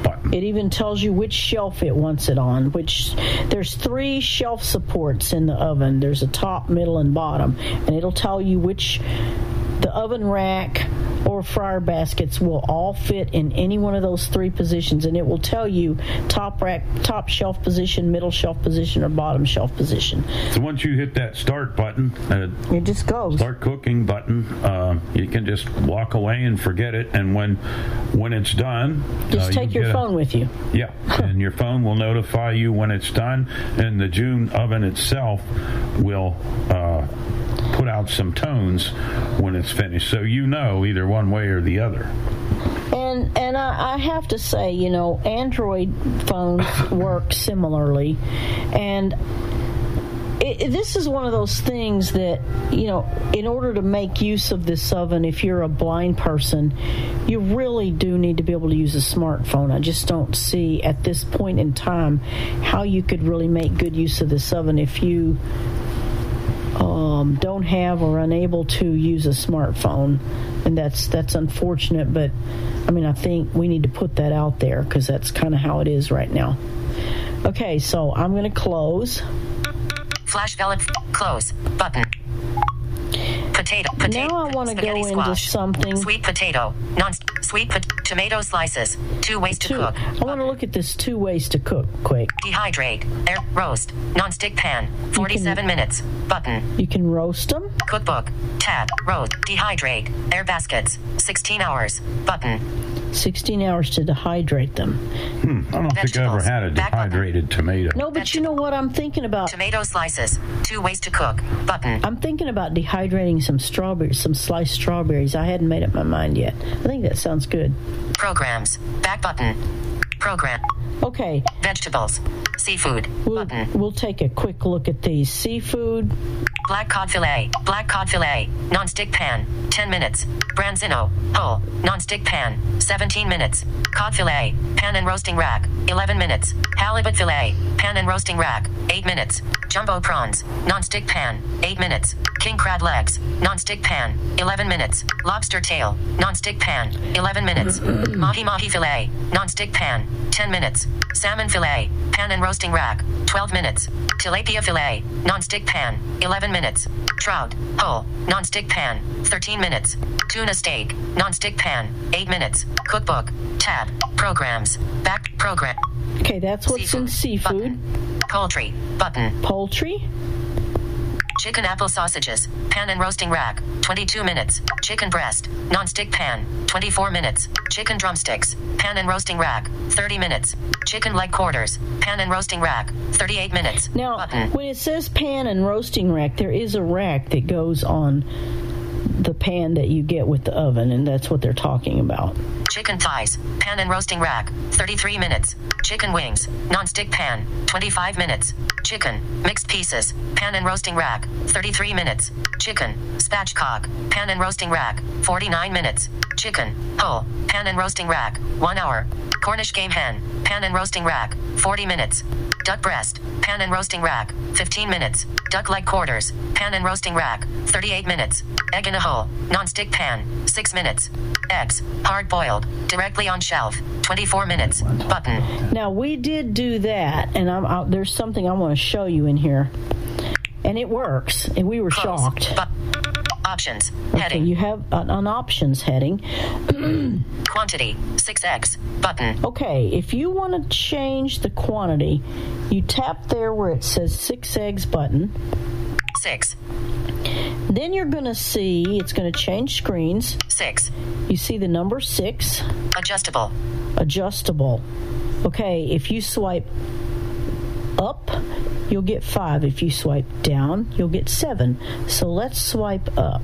button. It even tells you which shelf it wants it on. Which there's three shelf supports in the oven. There's a top, middle, and bottom, and it'll tell you which the oven rack or fryer baskets will all fit in any one of those three positions and it will tell you top rack top shelf position middle shelf position or bottom shelf position. So once you hit that start button uh, it just goes. start cooking button uh, you can just walk away and forget it and when when it's done just uh, take you your phone a, with you. Yeah and your phone will notify you when it's done and the june oven itself will uh, put out some tones when it's finished. So you know either one way or the other. And and I, I, have to say you know android phones work similarly. And it, this is one of those things that you know in order to make use of this oven if you're a blind person you really do need to be able to use a smartphone. I just don't see at this point in time how you could really make good use of this oven if you um, don't have or unable to use a smartphone, and that's that's unfortunate. But I mean, I think we need to put that out there because that's kind of how it is right now. Okay, so I'm going to close. Flash velvet close button. Potato, potato. Now I want to go into squash. something. Sweet potato, non sweet pot- tomato slices. Two ways to Two. cook. I want to look at this two ways to cook quick. Dehydrate, air, roast, non-stick pan. 47 minutes. Button. You can roast them. Cookbook. Tab. Roast. Dehydrate. Air baskets. 16 hours. Button. 16 hours to dehydrate them. Hmm, I don't think I've ever had a dehydrated tomato. No, but you know what I'm thinking about? Tomato slices. Two ways to cook. Button. I'm thinking about dehydrating some strawberries, some sliced strawberries. I hadn't made up my mind yet. I think that sounds good. Programs. Back button. Program. Okay. Vegetables. Seafood. We'll, button. we'll take a quick look at these. Seafood. Black cod fillet. Black cod fillet. Non-stick pan. 10 minutes. Branzino. Whole. Non-stick pan. 17 minutes. Cod fillet. Pan and roasting rack. 11 minutes. Halibut fillet. Pan and roasting rack. 8 minutes. Jumbo prawns. Non-stick pan. 8 minutes. King crab legs. Non-stick pan. 11 minutes. Lobster tail. Non-stick pan. 11 minutes. Mahi mahi fillet. Non-stick pan. 10 minutes. Salmon fillet. Pan and roasting rack. 12 minutes. Tilapia fillet. Non-stick pan. 11 minutes. Trout. Whole. Non-stick pan. 13 minutes. Tuna steak. Non-stick pan. 8 minutes. Cookbook. Tab. Programs. Back. Program. Okay, that's what's in seafood. Poultry. Button. Poultry. Chicken apple sausages. Pan and roasting rack. 22 minutes. Chicken breast. Non-stick pan. 24 minutes. Chicken drumsticks. Pan and roasting rack. 30 minutes. Chicken leg quarters. Pan and roasting rack. 38 minutes. Now, when it says pan and roasting rack, there is a rack that goes on the pan that you get with the oven, and that's what they're talking about. Chicken thighs, pan and roasting rack, 33 minutes. Chicken wings, non-stick pan, 25 minutes. Chicken, mixed pieces, pan and roasting rack, 33 minutes. Chicken, spatchcock, pan and roasting rack, 49 minutes. Chicken, whole, pan and roasting rack, 1 hour. Cornish game hen, pan and roasting rack, 40 minutes. Duck breast, pan and roasting rack, 15 minutes. Duck leg quarters, pan and roasting rack, 38 minutes. Egg in a hole, non-stick pan, 6 minutes. Eggs, hard boiled, directly on shelf, 24 minutes. Button. Now we did do that, and I'm out, there's something I want to show you in here, and it works, and we were shocked. Options. Okay, you have an, an options heading. Quantity, 6 eggs. Button. Okay, if you want to change the quantity, you tap there where it says six eggs button. 6. Then you're going to see it's going to change screens. 6. You see the number six. Adjustable. Adjustable. Okay, if you swipe up, you'll get five. If you swipe down, you'll get seven. So let's swipe up.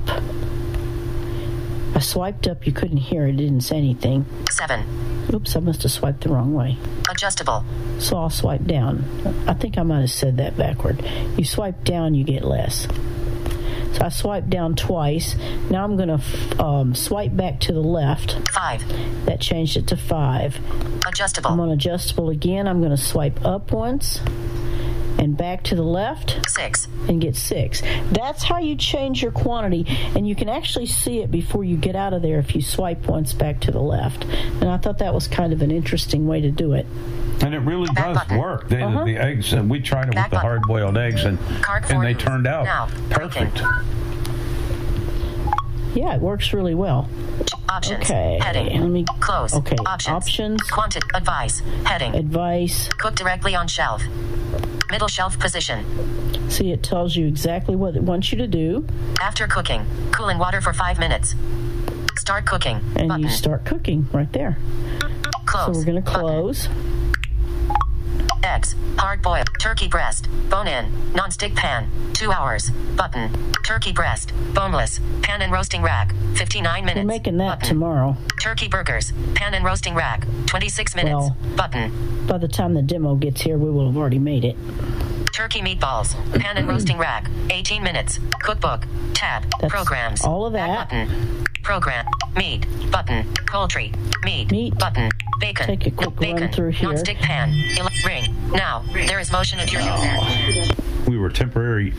I swiped up, you couldn't hear it, it didn't say anything. 7. Oops, I must have swiped the wrong way. Adjustable. So I'll swipe down. I think I might have said that backward. You swipe down, you get less. So I swipe down twice. Now I'm going to um, swipe back to the left. 5. That changed it to 5. Adjustable. I'm on adjustable again. I'm going to swipe up once and back to the left. 6. And get 6. That's how you change your quantity. And you can actually see it before you get out of there if you swipe once back to the left. And I thought that was kind of an interesting way to do it. And it really does work. The, Uh-huh. the eggs, uh, we tried it with the hard boiled eggs, and, and they turned out perfect. Yeah, it works really well. Options. Okay. Heading. Let me Close. Okay. Options. Options. Quantity. Advice. Heading. Advice. Cook directly on shelf. Middle shelf position. See, it tells you exactly what it wants you to do. After cooking, cool in water for 5 minutes. Start cooking. And Button. you start cooking right there. Close. So we're going to close. Eggs, hard boiled, turkey breast, bone in, non-stick pan, 2 hours, button, turkey breast, boneless, pan and roasting rack, 59 minutes. We're making that tomorrow. Turkey burgers, pan and roasting rack, 26 minutes, Well- button, By the time the demo gets here, we will have already made it. Turkey meatballs, pan and roasting rack, 18 minutes, cookbook, tab, That's programs, all of back that. button, program, meat, button, poultry, meat, Meat. button, bacon, Take a quick bacon, run through here. non-stick pan, ring, now, there is motion of your new pan. We were temporary,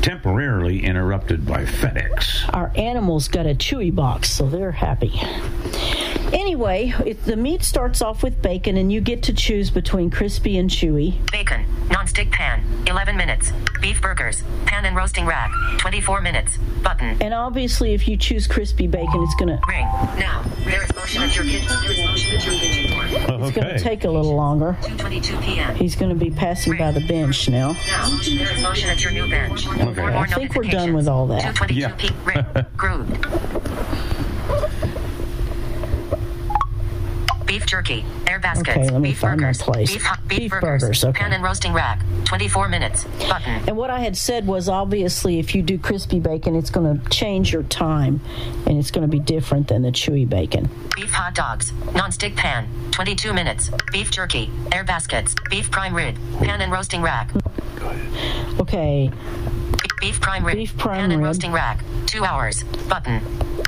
temporarily interrupted by FedEx. Our animals got a chewy box, so they're happy. Anyway, it, the meat starts off with bacon, and you get to choose between crispy and chewy. Bacon, non-stick pan, 11 minutes. Beef burgers, pan and roasting rack, 24 minutes. Button. And obviously, if you choose crispy bacon, it's gonna Ring. Now, there is motion at your kitchen. Oh, there is motion at your kitchen door. it's gonna take a little longer. 2:22 p.m. He's gonna be passing by the bench now. Now, there is motion at your new bench. Okay. I think we're done with all that. 2:22 Yeah. p. Ring. Grooved. Jerky, air baskets, Okay, let me beef find my burgers, place. beef, beef, Beef burgers, burgers, okay. pan and roasting rack, 24 minutes. Button. And what I had said was obviously, if you do crispy bacon, it's going to change your time, and it's going to be different than the chewy bacon. Beef hot dogs, non-stick pan, 22 minutes. Beef jerky, air baskets, beef prime rib, pan and roasting rack. Okay, Beef prime rib, Beef prime pan and roasting rack, 2 hours. Button.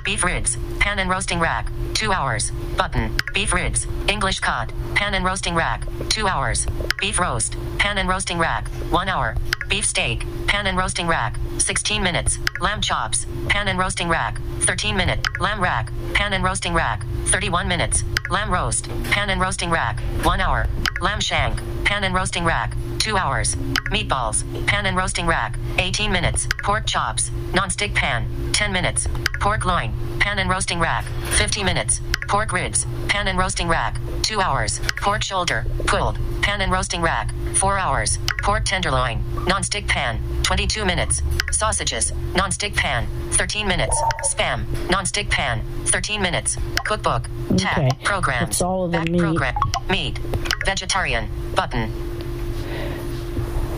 Beef ribs, pan and roasting rack, 2 hours. Button. Beef ribs, English cut, pan and roasting rack, 2 hours. Beef roast, pan and roasting rack, 1 hour. Beef steak, pan and roasting rack, 16 minutes. Lamb chops, pan and roasting rack, 13 minutes. Lamb rack, pan and roasting rack, 31 minutes. Lamb roast, pan and roasting rack, 1 hour. Lamb shank, pan and roasting rack, 2 hours. Meatballs, pan and roasting rack, 18 minutes. Pork chops, non-stick pan, 10 minutes. Pork loin, pan and roasting rack, 50 minutes. Pork ribs, pan and roasting rack, 2 hours. Pork shoulder, pulled, pan and roasting rack, 4 hours. Pork tenderloin, non-stick pan, 22 minutes. Sausages, non-stick pan, 13 minutes. Spam, non-stick pan, 13 minutes. Cookbook, tab, Okay, programs. that's all of the back meat. program, meat, vegetarian, button.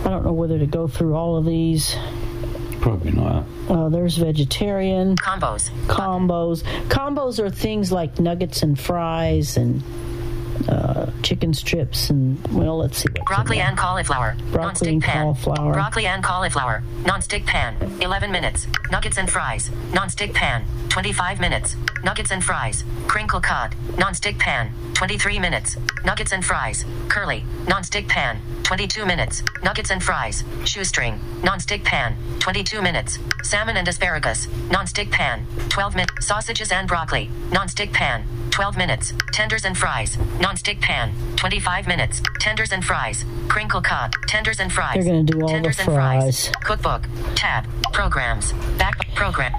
I don't know whether to go through all of these. Probably not. Uh, there's vegetarian. Combos. Combos. Combos are things like nuggets and fries and uh, chicken strips and well, let's see. Broccoli and cauliflower. Broccoli non-stick and pan. cauliflower. Broccoli and cauliflower. Non-stick pan. 11 minutes. Nuggets and fries. Non-stick pan. 25 minutes. Nuggets and fries. Crinkle cut. Non-stick pan. 23 minutes. Nuggets and fries. Curly. Non-stick pan. 22 minutes. Nuggets and fries. Shoestring. Non-stick pan. 22 minutes. Salmon and asparagus. Non-stick pan. 12 minutes. Sausages and broccoli. Non-stick pan. 12 minutes. Tenders and fries. Non-stick pan. 25 minutes. Tenders and fries. Crinkle cut. Tenders and fries. They're gonna do all the Tenders and fries. Cookbook. Tab. Programs. Back program.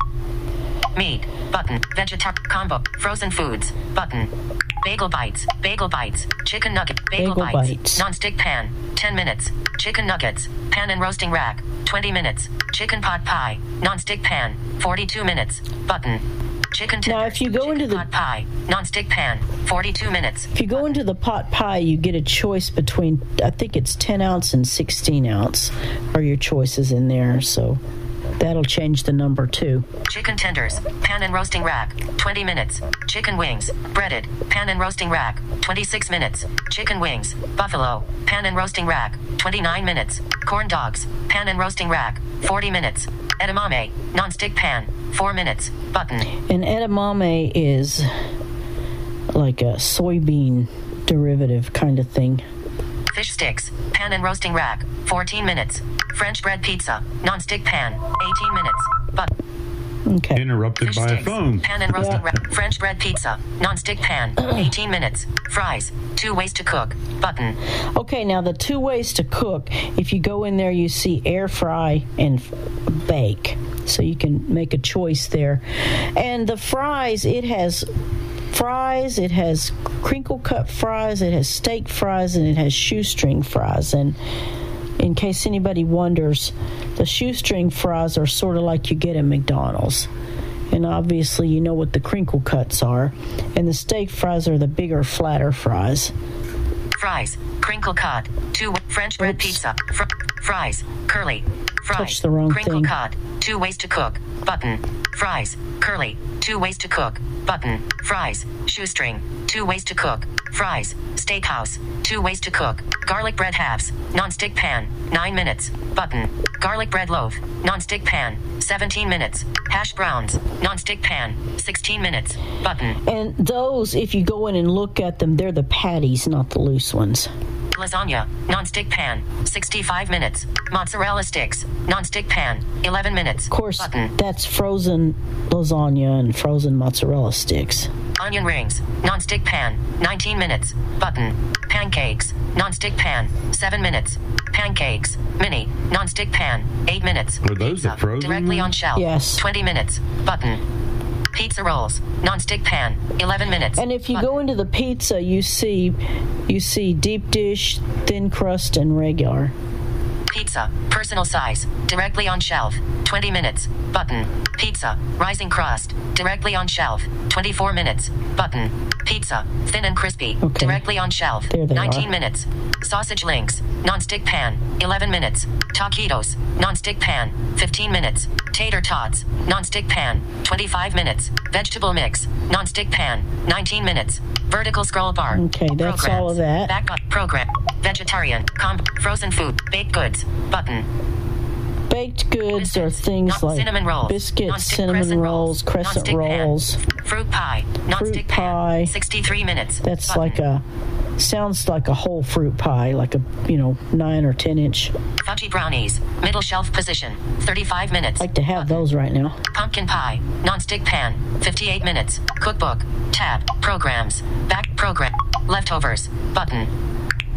Meat. Button. Vegetar combo. Frozen foods. Button. Bagel bites. Bagel bites. Chicken nugget. Bagel, Bagel bites. bites. Non-stick pan. 10 minutes. Chicken nuggets. Pan and roasting rack. 20 minutes. Chicken pot pie. Non-stick pan. 42 minutes. Button. Chicken tenders. Now, if you go into the pot pie, non-stick pan, 42 minutes. If you go into the pot pie, you get a choice between, I think it's 10 ounce and 16 ounce are your choices in there. So that'll change the number too. Chicken tenders, pan and roasting rack, 20 minutes. Chicken wings, breaded, pan and roasting rack, 26 minutes. Chicken wings, buffalo, pan and roasting rack, 29 minutes. Corn dogs, pan and roasting rack, 40 minutes. Edamame, non-stick pan, 4 minutes. Button. And edamame is like a soybean derivative kind of thing. Fish sticks, pan and roasting rack, 14 minutes. French bread pizza, non-stick pan, 18 minutes. But Okay. Interrupted by a phone. pan and roasting rack, French bread pizza, non-stick pan, 18 minutes. Fries, two ways to cook. Button. Okay, now the two ways to cook. If you go in there, you see air fry and f- bake. So you can make a choice there. And the fries, it has fries, it has crinkle cut fries, it has steak fries, and it has shoestring fries. And in case anybody wonders, the shoestring fries are sort of like you get at McDonald's. And obviously, you know what the crinkle cuts are. And the steak fries are the bigger, flatter fries. Fries, crinkle cut, two French bread pizza. Fr- fries, curly. Fries, crinkle thing. cut, two ways to cook. Button. Fries, curly, two ways to cook. Button. Fries, shoestring, two ways to cook. Fries, steakhouse, two ways to cook. Garlic bread halves, non-stick pan, nine minutes. Button. Garlic bread loaf, non-stick pan, 17 minutes. Hash browns, non-stick pan, 16 minutes. Button. And those, if you go in and look at them, they're the patties, not the loose ones. Lasagna, non-stick pan, 65 minutes. Mozzarella sticks, non-stick pan, 11 minutes. Of course, that's frozen lasagna and frozen mozzarella sticks. Onion rings, non-stick pan, 19 minutes. Button. Pancakes, non-stick pan, 7 minutes. Pancakes, mini, non-stick pan, 8 minutes. Are those the frozen? Directly on ones? shelf. Yes. 20 minutes. Button. Pizza rolls, non-stick pan, 11 minutes. And if you go into the pizza, you see, you see deep dish, thin crust, and regular. Pizza, personal size, directly on shelf, 20 minutes. Button. Pizza, rising crust, directly on shelf, 24 minutes. Button. Pizza, thin and crispy, directly on shelf, 19 are. minutes. Sausage links, non-stick pan, 11 minutes. Taquitos, non-stick pan, 15 minutes. Tater tots, non-stick pan, 25 minutes. Vegetable mix, non-stick pan, 19 minutes. Vertical scroll bar. Okay, that's all of that. Back up program. Vegetarian. Comp. Frozen food. Baked goods. Button. Baked goods are things like cinnamon rolls, biscuits, cinnamon crescent rolls, crescent non-stick pan, rolls, Fruit pie. Non-stick pie. pan. 63 minutes. That's like a sounds like a whole fruit pie, like a you know nine or ten inch. Fudgy brownies. Middle shelf position. 35 minutes. Like to have those right now. Pumpkin pie. Non-stick pan. 58 minutes. Cookbook. Tab. Programs. Back program. Leftovers. Button.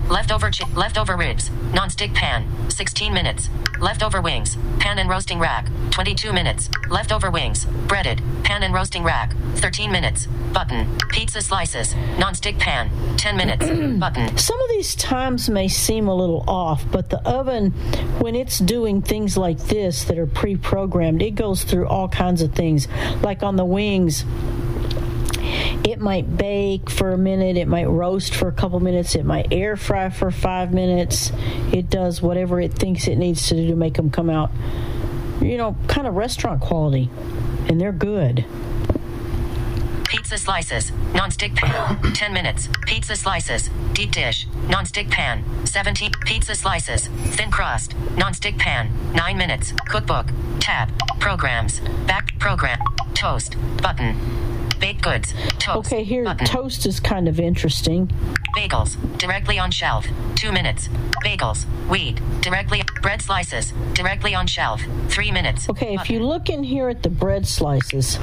Leftover chi- leftover ribs. Non-stick pan. 16 minutes. Leftover wings. Pan and roasting rack. 22 minutes. Leftover wings. Breaded. Pan and roasting rack. 13 minutes. Button. Pizza slices. Non-stick pan. 10 minutes. Button. Some of these times may seem a little off, but the oven, when it's doing things like this that are pre programmed, it goes through all kinds of things. Like on the wings, it might bake for a minute, it might roast for a couple minutes, it might air fry for five minutes. It does whatever it thinks it needs to do to make them come out you know, kind of restaurant quality, and they're good. Pizza slices, non-stick pan, 10 minutes. Pizza slices, deep dish, non-stick pan, 17. Pizza slices, thin crust, non-stick pan, 9 minutes. Cookbook, tab, programs, back program, toast, button. Baked goods, toast. Okay, here button. toast is kind of interesting. Bagels, directly on shelf, 2 minutes. Bagels, wheat, directly. Bread slices, directly on shelf, 3 minutes. Okay, if you look in here at the bread slices,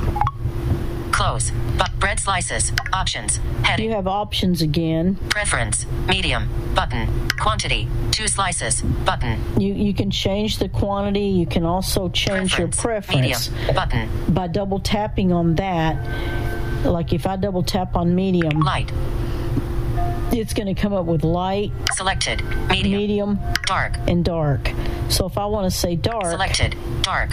Close. But bread slices. Options. Heading. you have options again. Preference. Medium. Button. Quantity. Two slices. Button. You you can change the quantity. You can also change your preference Medium. Button. by double tapping on that. Like if I double tap on medium, light. It's going to come up with light, Selected. Medium. medium, dark, and dark. So if I want to say dark, Selected. Dark.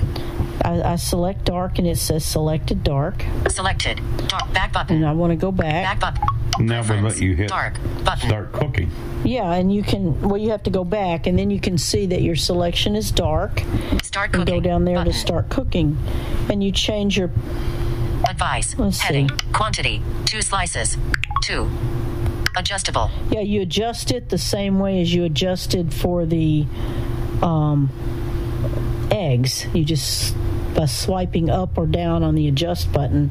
I, I select dark, and it says selected dark. Selected. Dark. Back button. And I want to go back. Back button. Now we let you hit Dark. Button. start cooking. Yeah, and you can. Well, you have to go back, and then you can see that your selection is dark. Start cooking. and go down there Button. to start cooking, and you change your Advice. Let's Heading. see. Quantity. Two slices. Two. Adjustable. Yeah, you adjust it the same way as you adjusted for the um, eggs. You just by swiping up or down on the adjust button,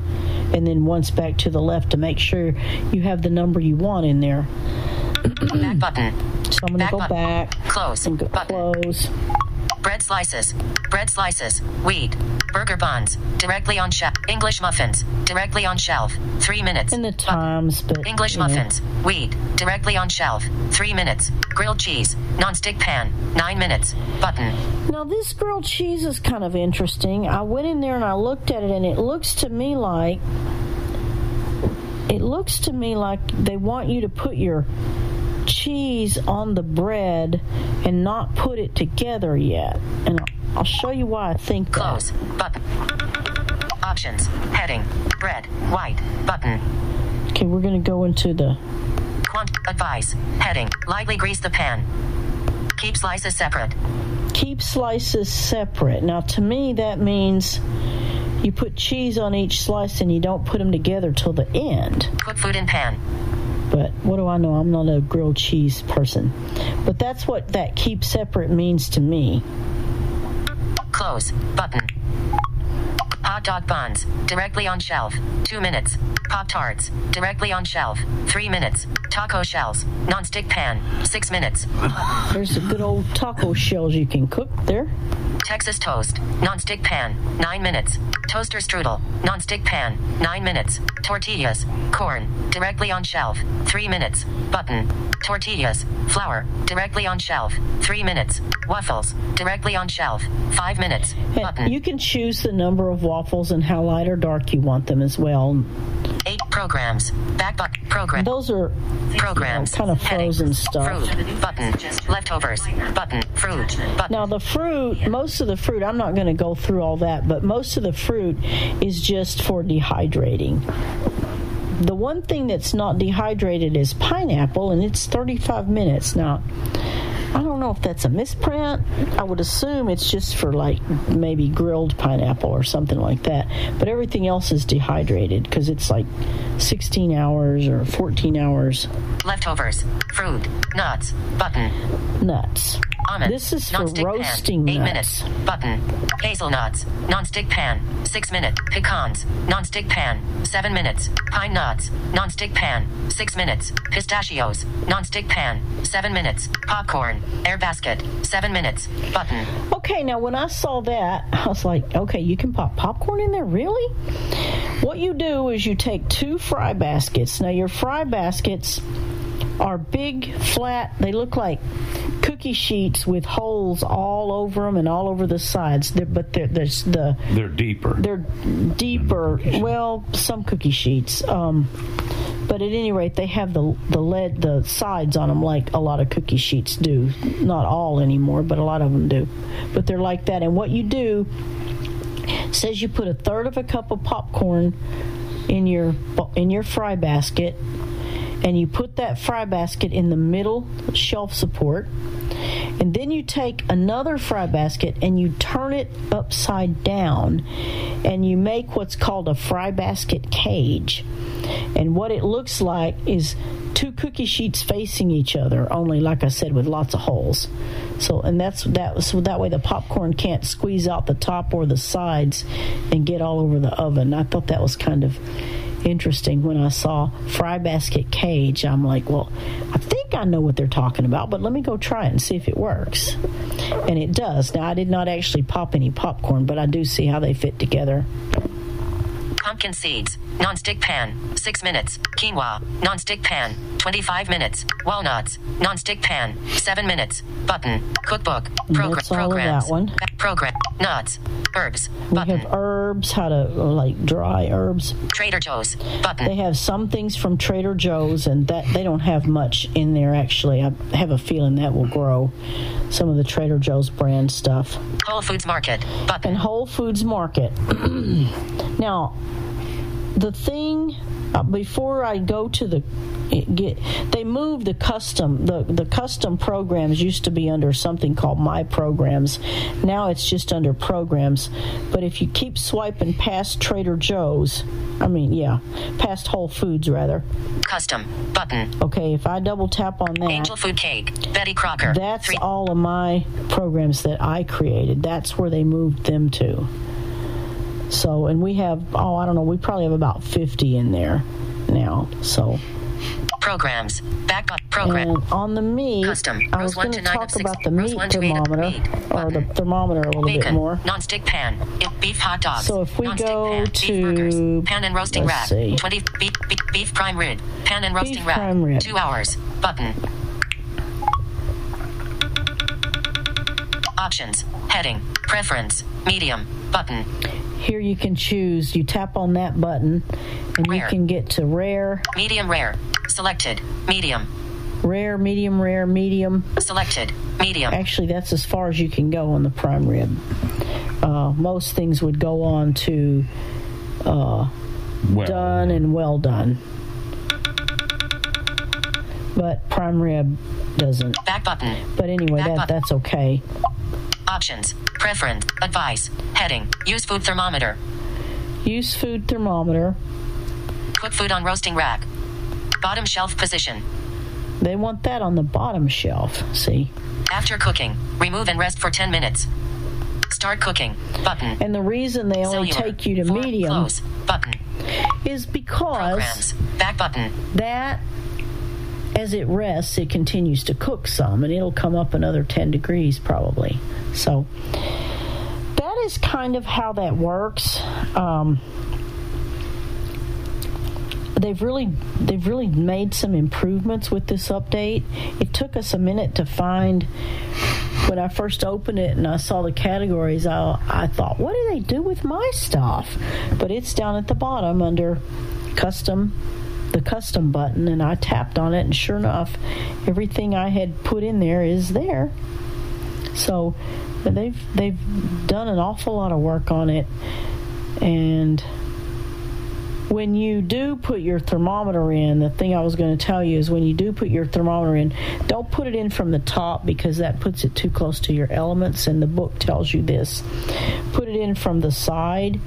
and then once back to the left to make sure you have the number you want in there. Back button. So I'm going to go button. back Close. and go close. Bread slices. Bread slices. Wheat. Burger buns. Directly on shelf. English muffins. Directly on shelf. Three minutes. In the times, but English know. muffins. Wheat. Directly on shelf. Three minutes. Grilled cheese. Non-stick pan. Nine minutes. Button. Now, this grilled cheese is kind of interesting. I went in there and I looked at it, and it looks to me like it looks to me like they want you to put your cheese on the bread and not put it together yet. And I'll- show you why I think Close. Button. Options. Heading. Bread. White. Button. that. Okay, we're going to go into the Quant. Advice. Heading. Lightly grease the pan. Keep slices separate. keep slices separate. Now, to me, that means you put cheese on each slice and you don't put them together till the end. Cook food in pan. But what do I know? I'm not a grilled cheese person. But that's what that keep separate means to me. Close. Button. Hot dog buns. Directly on shelf. Two minutes. Pop tarts. Directly on shelf. Three minutes. Taco shells. Non-stick pan. Six minutes. There's the good old taco shells you can cook there. Texas toast. Non-stick pan. Nine minutes. Toaster strudel. Non-stick pan. Nine minutes. Tortillas. Corn. Directly on shelf. Three minutes. Button. Tortillas. Flour. Directly on shelf. Three minutes. Waffles. Directly on shelf. Five minutes. And you can choose the number of waffles and how light or dark you want them as well. Eight programs. Back button. Program. Those are programs. kind of frozen stuff. Fruit. Button. Leftovers. Button. Fruit. Button. Now the fruit, most of the fruit, I'm not going to go through all that, but most of the fruit is just for dehydrating. The one thing that's not dehydrated is pineapple, and it's 35 minutes. Now, I don't know if that's a misprint. I would assume it's just for like maybe grilled pineapple or something like that. But everything else is dehydrated because it's like 16 hours or 14 hours. Leftovers. Fruit. Nuts. Button. Nuts. Almond. This is for roasting pan. Eight nuts. minutes. Button. Hazelnuts. Non-stick pan. Six minutes. Pecans. Non-stick pan. Seven minutes. Pine nuts. Non-stick pan. Six minutes. Pistachios. Non-stick pan. Seven minutes. Popcorn. Air basket. Seven minutes. Button. Okay, now when I saw that, I was like, okay, you can pop popcorn in there? Really? What you do is you take two fry baskets. Now, your fry baskets are big, flat, they look like cookie sheets with holes all over them and all over the sides. They're, but they're, there's the They're deeper. they're deeper. Well, some cookie sheets. Um, but at any rate, they have the the lead the sides on them like a lot of cookie sheets do. Not all anymore, but a lot of them do. But they're like that. And what you do says you put a third of a cup of popcorn in your in your fry basket and you put that fry basket in the middle shelf support And then you take another fry basket and you turn it upside down and you make what's called a fry basket cage. And what it looks like is two cookie sheets facing each other, only like I said, with lots of holes. So, and that's that. So that way the popcorn can't squeeze out the top or the sides and get all over the oven. I thought that was kind of interesting when I saw fry basket cage. I'm like, well, I think I know what they're talking about, but let me go try it and see if it works. And it does. Now, I did not actually pop any popcorn, but I do see how they fit together. Pumpkin seeds. Non-stick pan. 6 minutes. Quinoa. Non-stick pan. 25 minutes. Walnuts. Non-stick pan. 7 minutes. Button. Cookbook. Progr- That's programs. that one. Program. Nuts. Herbs. Button. We have herbs, how to like dry herbs. Trader Joe's. Button. They have some things from Trader Joe's, and that they don't have much in there. Actually, I have a feeling that will grow. Some of the Trader Joe's brand stuff. Whole Foods Market. Button. And Whole Foods Market. now, the thing uh, before I go to the get they moved the custom the the custom programs used to be under something called my programs now it's just under programs but if you keep swiping past Trader Joe's I mean yeah past Whole Foods rather Custom. Button. okay if I double tap on that Angel Food Cake. Betty Crocker. that's all of my programs that I created. That's where they moved them to. So, and we have, oh, I don't know, we probably have about 50 in there now. So, Programs. Back up. Program. and on the meat, Custom. I was going to talk about the meat one to eight thermometer, or the thermometer a little bit more. Non-stick pan. If beef hot dogs. So if we Non-stick go pan. Beef to- burgers. Pan and roasting rack. see. 20 beef, beef, beef prime rib. Pan and roasting Beef rack. rib. Two hours. Button. Options. Heading. Preference. Medium. Button. Here you can choose, you tap on that button, and you can get to rare, Medium rare. Selected. Medium. rare, medium, rare, medium. Selected. Medium. Actually, that's as far as you can go on the prime rib. Uh, most things would go on to uh, done and well done. But prime rib doesn't. Back button. But anyway, that, that's okay. Options. Preference. Advice. Heading. Use food thermometer. Use food thermometer. Cook food on roasting rack. Bottom shelf position. They want that on the bottom shelf. See? After cooking, remove and rest for 10 minutes. Start cooking. Button. And the reason they only Cellular. take you to medium Close. Button. is because Programs. Back button. that as it rests it continues to cook some and it'll come up another 10 degrees probably. So that is kind of how that works. Um, they've really they've really made some improvements with this update. It took us a minute to find when I first opened it and I saw the categories, I, I thought, what do they do with my stuff? But it's down at the bottom under custom, the custom button, and I tapped on it, and sure enough, everything I had put in there is there. So they've they've done an awful lot of work on it, and when you do put your thermometer in, the thing I was going to tell you is when you do put your thermometer in, don't put it in from the top because that puts it too close to your elements, and the book tells you this. Put it in from the side,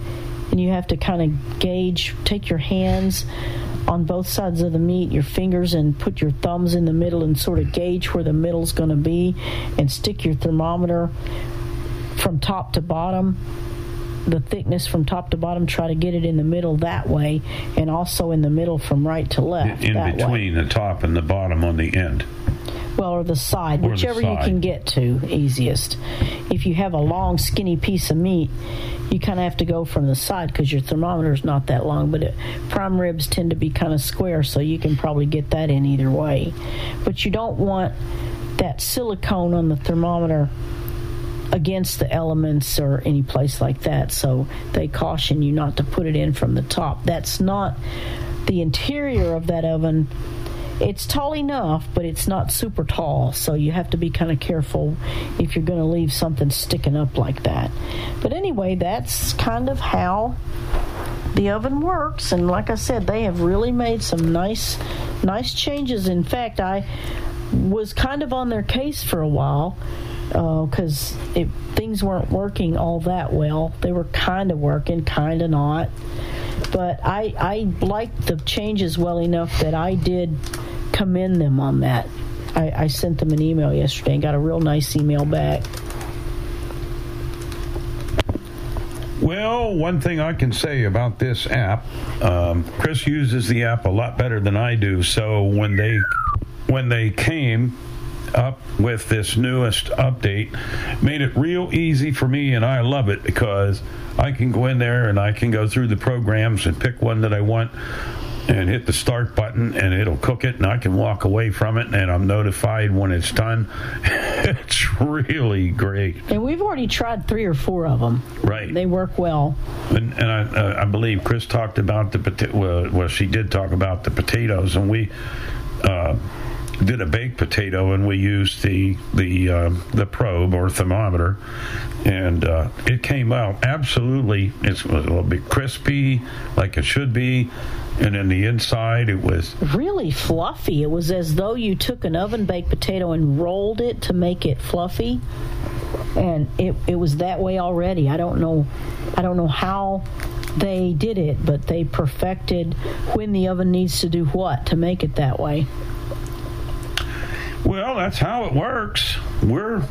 and you have to kind of gauge, take your hands on both sides of the meat, your fingers, and put your thumbs in the middle and sort of gauge where the middle's going to be, and stick your thermometer from top to bottom the thickness from top to bottom, try to get it in the middle that way, and also in the middle from right to left. in that way. between the top and the bottom on the end. Well, or the side, Or the whichever you can get to easiest. If you have a long, skinny piece of meat, you kind of have to go from the side because your thermometer is not that long. But it, prime ribs tend to be kind of square, so you can probably get that in either way. But you don't want that silicone on the thermometer against the elements or any place like that. So they caution you not to put it in from the top. That's not the interior of that oven. It's tall enough, but it's not super tall. So you have to be kind of careful if you're going to leave something sticking up like that. But anyway, that's kind of how the oven works and like i said they have really made some nice nice changes in fact i was kind of on their case for a while because uh, things weren't working all that well. They were kind of working, kind of not. But I, I liked the changes well enough that I did commend them on that. I, I sent them an email yesterday and got a real nice email back. Well, one thing I can say about this app, um, Chris uses the app a lot better than I do. So when they when they came up with this newest update, made it real easy for me, and I love it because I can go in there and I can go through the programs and pick one that I want and hit the start button and it'll cook it and I can walk away from it and I'm notified when it's done. it's really great. And we've already tried three or four of them. Right. They work well. And, and I, uh, I believe Chris talked about the potato. Well, well, she did talk about the potatoes and we. Uh, did a baked potato and we used the the uh, the probe or thermometer, and uh, it came out absolutely. It's a little bit crispy, like it should be, and in the inside it was really fluffy. It was as though you took an oven baked potato and rolled it to make it fluffy, and it it was that way already. I don't know, I don't know how they did it, but they perfected when the oven needs to do what to make it that way. Well, that's how it works. We're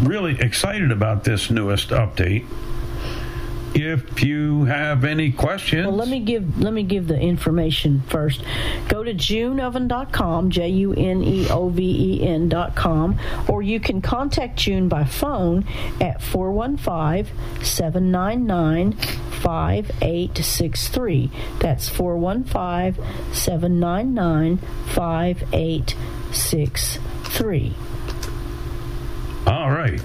really excited about this newest update. If you have any questions, well, let me give let me give the information first. Go to juneoven.com, J U N E O V E N.com, or you can contact June by phone at 415 799 5863. That's 415 799 5863. All right.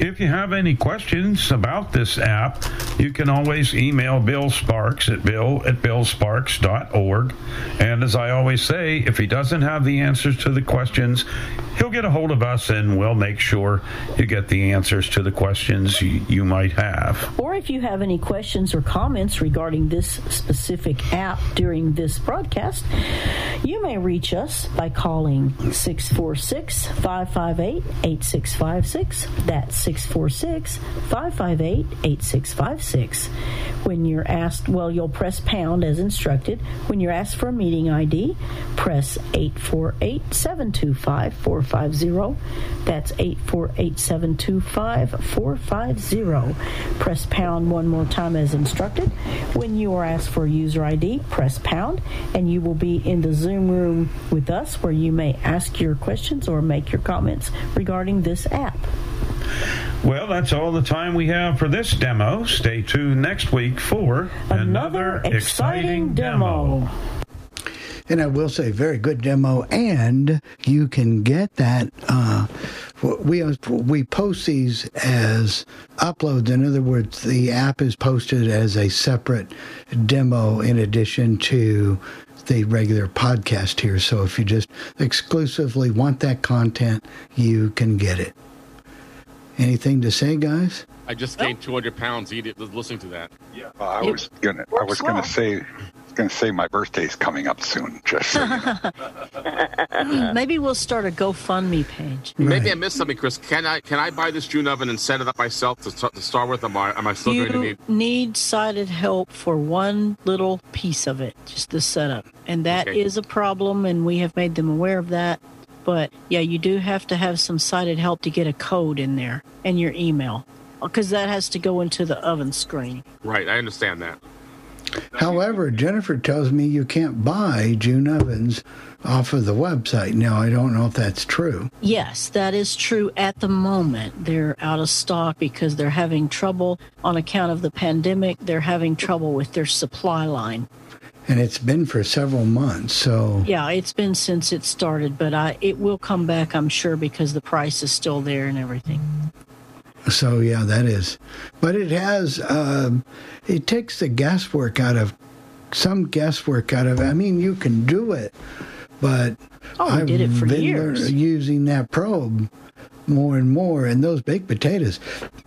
If you have any questions about this app, you can always email Bill Sparks at bill at billsparks.org. And as I always say, if he doesn't have the answers to the questions, he'll get a hold of us and we'll make sure you get the answers to the questions you, you might have. Or if you have any questions or comments regarding this specific app during this broadcast, you may reach us by calling 646 558 8656. That's 646 558 8656. When you're asked, well, you'll press pound as instructed. When you're asked for a meeting ID, press 848 725 450. That's 848 725 450. Press pound one more time as instructed. When you are asked for a user ID, press pound, and you will be in the Zoom room with us where you may ask your questions or make your comments regarding this app. Well, that's all the time we have for this demo. Stay tuned next week for another, another exciting, exciting demo. demo. And I will say, very good demo, and you can get that. Uh, we we post these as uploads. In other words, the app is posted as a separate demo in addition to the regular podcast here. So if you just exclusively want that content, you can get it. Anything to say, guys? I just gained 200 pounds eating, listening to that. Yeah, uh, I was gonna. I was gonna say. Going to say my birthday's coming up soon. Just so you know. maybe we'll start a GoFundMe page. Right. Maybe I missed something, Chris. Can I can I buy this June oven and set it up myself to, to start with? Am I am I still you going to need? need sighted help for one little piece of it, just the setup, and that okay. is a problem, and we have made them aware of that. But yeah, you do have to have some sighted help to get a code in there and your email because that has to go into the oven screen. Right, I understand that. However, Jennifer tells me you can't buy June ovens off of the website. Now, I don't know if that's true. Yes, that is true at the moment. They're out of stock because they're having trouble on account of the pandemic. They're having trouble with their supply line and it's been for several months. So yeah, it's been since it started, but I it will come back, I'm sure, because the price is still there and everything. So yeah, that is, but it has um, it takes the guesswork out of some guesswork out of. I mean, you can do it, but oh, I did it for years using that probe more and more. And those baked potatoes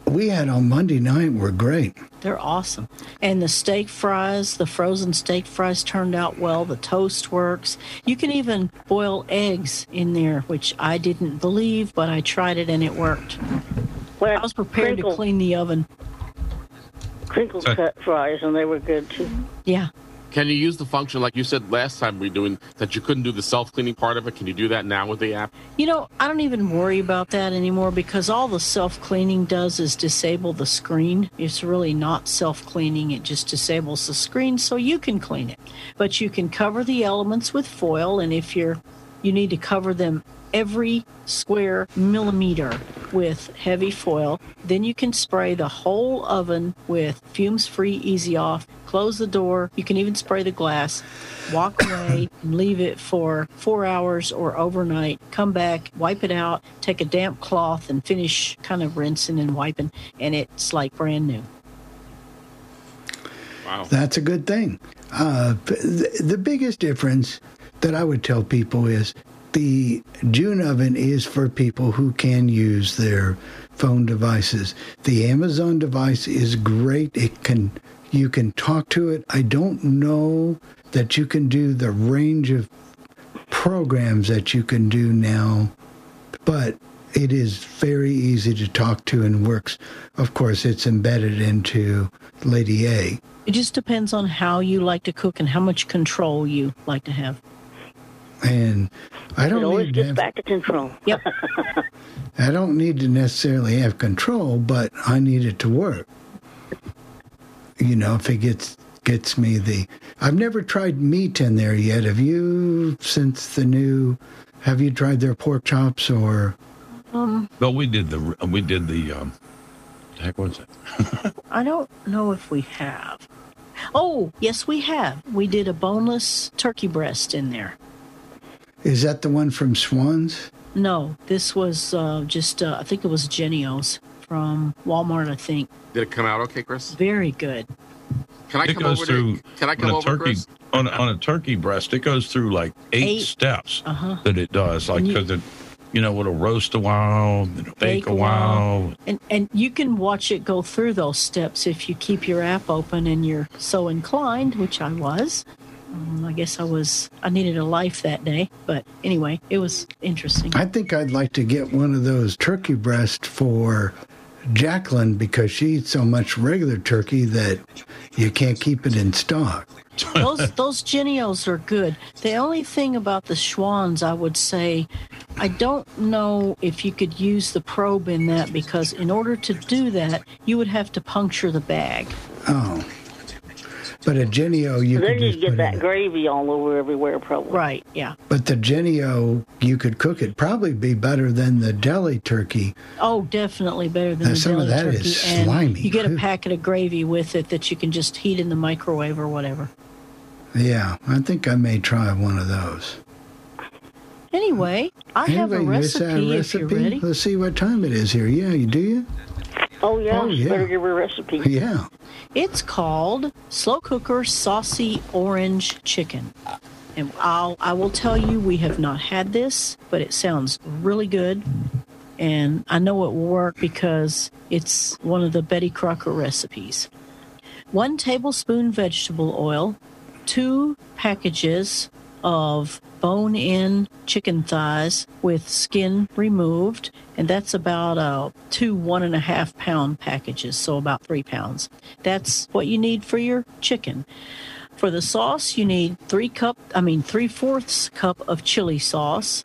we had on Monday night were great. They're awesome. And the steak fries, the frozen steak fries turned out well. The toast works. You can even boil eggs in there, which I didn't believe, but I tried it and it worked. Well, I was prepared crinkle- to clean the oven. Crinkle cut fries, and they were good too. Yeah. Can you use the function like you said last time we were doing that you couldn't do the self cleaning part of it? Can you do that now with the app? You know, I don't even worry about that anymore because all the self cleaning does is disable the screen. It's really not self cleaning, it just disables the screen so you can clean it. But you can cover the elements with foil, and if you're you need to cover them every square millimeter with heavy foil. Then you can spray the whole oven with fumes free easy off. Close the door. You can even spray the glass. Walk away and leave it for four hours or overnight. Come back, wipe it out, take a damp cloth and finish kind of rinsing and wiping, and it's like brand new. Wow. That's a good thing. Uh, the, the biggest difference that I would tell people is the June oven is for people who can use their phone devices. The Amazon device is great. It can you can talk to it. I don't know that you can do the range of programs that you can do now, but it is very easy to talk to and works. Of course, it's embedded into Lady A. It just depends on how you like to cook and how much control you like to have. And I don't it always need to have, back to control. Yep. I don't need to necessarily have control, but I need it to work. You know, if it gets gets me the I've never tried meat in there yet. Have you since the new have you tried their pork chops or Um, No, we did the we did the um, the heck was it? I don't know if we have. Oh, yes, we have. We did a boneless turkey breast in there. Is that the one from Schwan's? No, this was uh, just, uh, I think it was Jennie-O's from Walmart, I think. Did it come out okay, Chris? Very good. Can I it come goes over through to? Can I come on a over, turkey Chris? on a, on a turkey breast. It goes through like eight, Eight. steps Uh-huh. that it does. Like you- because it, you know, it'll roast a while, then it'll bake, a while. And and you can watch it go through those steps if you keep your app open and you're so inclined, which I was. Um, I guess I was. I needed a life that day, but anyway, it was interesting. I think I'd like to get one of those turkey breasts for Jacqueline because she eats so much regular turkey that you can't keep it in stock. those those Jennie-Os are good. The only thing about the Schwan's, I would say, I don't know if you could use the probe in that because in order to do that, you would have to puncture the bag. Oh. But a Jennie-O, you then could you just get put that gravy all over everywhere, probably. Right. Yeah. But the Jennie-O, you could cook it probably be better than the deli turkey. Oh, definitely better than Now, the some of deli that turkey. is and slimy, you get a packet of gravy with it that you can just heat in the microwave or whatever. Yeah, I think I may try one of those. Anyway, I have a Anyway, you miss that recipe, if you're ready. Let's see what time it is here. Yeah, you do you? Oh yeah, Oh, yeah. better give her a recipe. Yeah. It's called slow cooker saucy orange chicken. And I'll I will tell you we have not had this, but it sounds really good. And I know it will work because it's one of the Betty Crocker recipes. One tablespoon vegetable oil, two packages of bone in chicken thighs with skin removed, and that's about uh, two one and a half pound packages, so about three pounds. That's what you need for your chicken. For the sauce, you need three cup, I mean three fourths cup of chili sauce,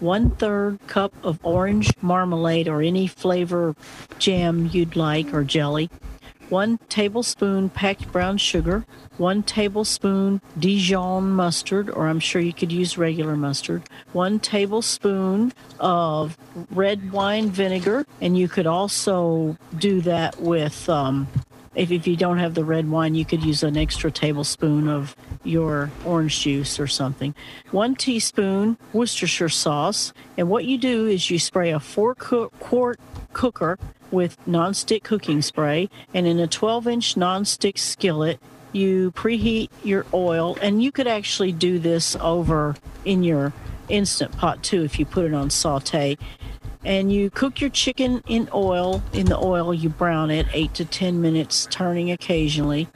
one third cup of orange marmalade or any flavor jam you'd like or jelly, one tablespoon packed brown sugar, one tablespoon Dijon mustard, or I'm sure you could use regular mustard, one tablespoon of red wine vinegar, and you could also do that with. Um, if, if you don't have the red wine, you could use an extra tablespoon of your orange juice or something. One teaspoon Worcestershire sauce. And what you do is you spray a four quart cooker with nonstick cooking spray. And in a 12 inch nonstick skillet, you preheat your oil. And you could actually do this over in your instant pot too if you put it on saute and you cook your chicken in oil. In the oil, you brown it eight to 10 minutes, turning occasionally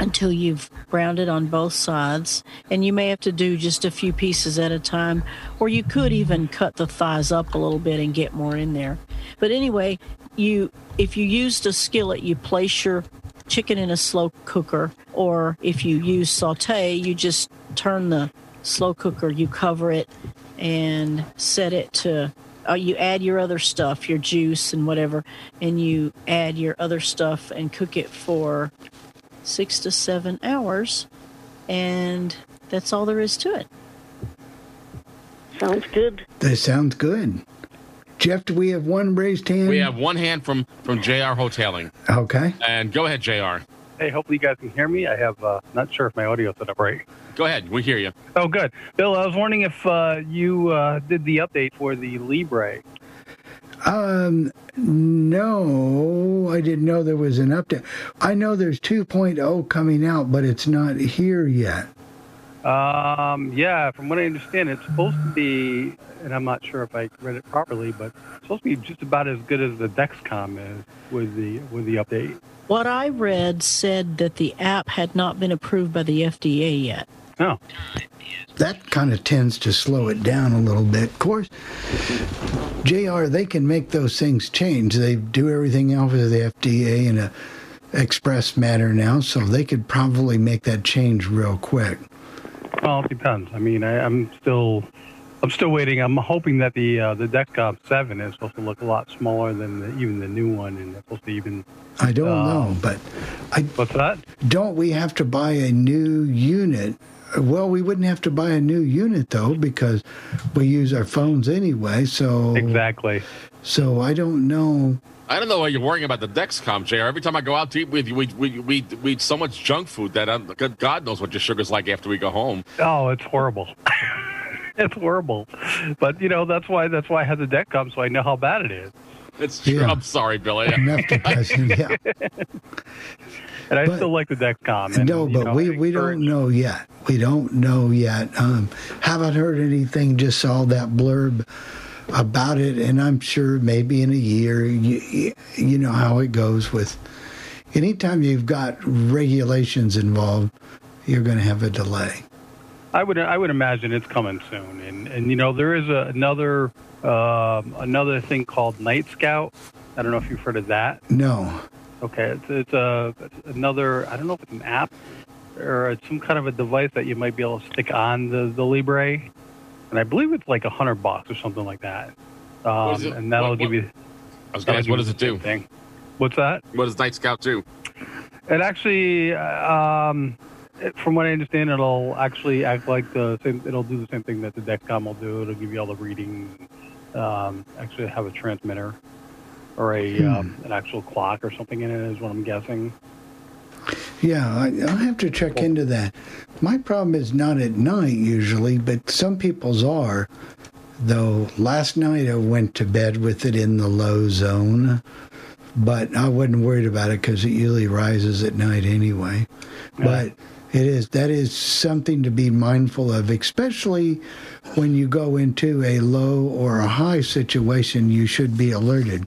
until you've browned it on both sides. And you may have to do just a few pieces at a time, or you could even cut the thighs up a little bit and get more in there. But anyway, you if you used a skillet, you place your chicken in a slow cooker, or if you use saute, you just turn the slow cooker, you cover it and set it to uh, you add your other stuff, your juice and whatever, and you add your other stuff and cook it for six to seven hours, and that's all there is to it. Sounds good. That sounds good. Jeff, do we have one raised hand? We have one hand from from JR Hoteling. Okay. And go ahead, JR. Hey, hopefully you guys can hear me. I have uh, not sure if my audio set up right. Go ahead. We hear you. Oh, good. Bill, I was wondering if uh, you uh, did the update for the Libre. Um, no, I didn't know there was an update. I know there's 2.0 coming out, but it's not here yet. Um, yeah, from what I understand, it's supposed to be, and I'm not sure if I read it properly, but it's supposed to be just about as good as the Dexcom is with the with the update. What I read said that the app had not been approved by the FDA yet. Oh. That kind of tends to slow it down a little bit. Of course, JR, they can make those things change. They do everything else with the FDA in a express manner now, so they could probably make that change real quick. Well, it depends. I mean, I, I'm still, I'm still waiting. I'm hoping that the uh, the Dexcom Seven is supposed to look a lot smaller than the, even the new one, and it's supposed to even. I don't uh, know, but I what's that? Don't we have to buy a new unit? Well, we wouldn't have to buy a new unit though because we use our phones anyway. So exactly. So I don't know. I don't know why you're worrying about the Dexcom, JR. Every time I go out to eat with you, we, we, we, we eat so much junk food that I'm, God knows what your sugar's like after we go home. Oh, it's horrible. it's horrible. But you know that's why that's why I have the Dexcom, so I know how bad it is. It's true. Yeah. I'm sorry, Billy. Enough depressing, yeah. And I But- still like the Dexcom. And, no, but know, we, we don't know yet. We don't know yet. Um, haven't heard anything. Just saw that blurb about it, and I'm sure maybe in a year, you, you know how it goes with. Anytime you've got regulations involved, you're going to have a delay. I would I would imagine it's coming soon, and and you know there is a, another um another thing called Nightscout. I don't know if you've heard of that. No. Okay, it's, it's a it's another. I don't know if it's an app or it's some kind of a device that you might be able to stick on the the Libre, and I believe it's like a hundred bucks or something like that. Um, What is it? And that'll What- give you. I was going to ask, what does it do? Thing. What's that? What does Nightscout do? It actually, uh, um, it, from what I understand, it'll actually act like the same. It'll do the same thing that the Dexcom will do. It'll give you all the readings. Um, actually, have a transmitter or a Hmm. um, an actual clock or something in it is what I'm guessing. Yeah, I, I'll have to check into that. My problem is not at night usually, but some people's are. Though last night I went to bed with it in the low zone, but I wasn't worried about it because it usually rises at night anyway. But it is that is something to be mindful of, especially when you go into a low or a high situation. You should be alerted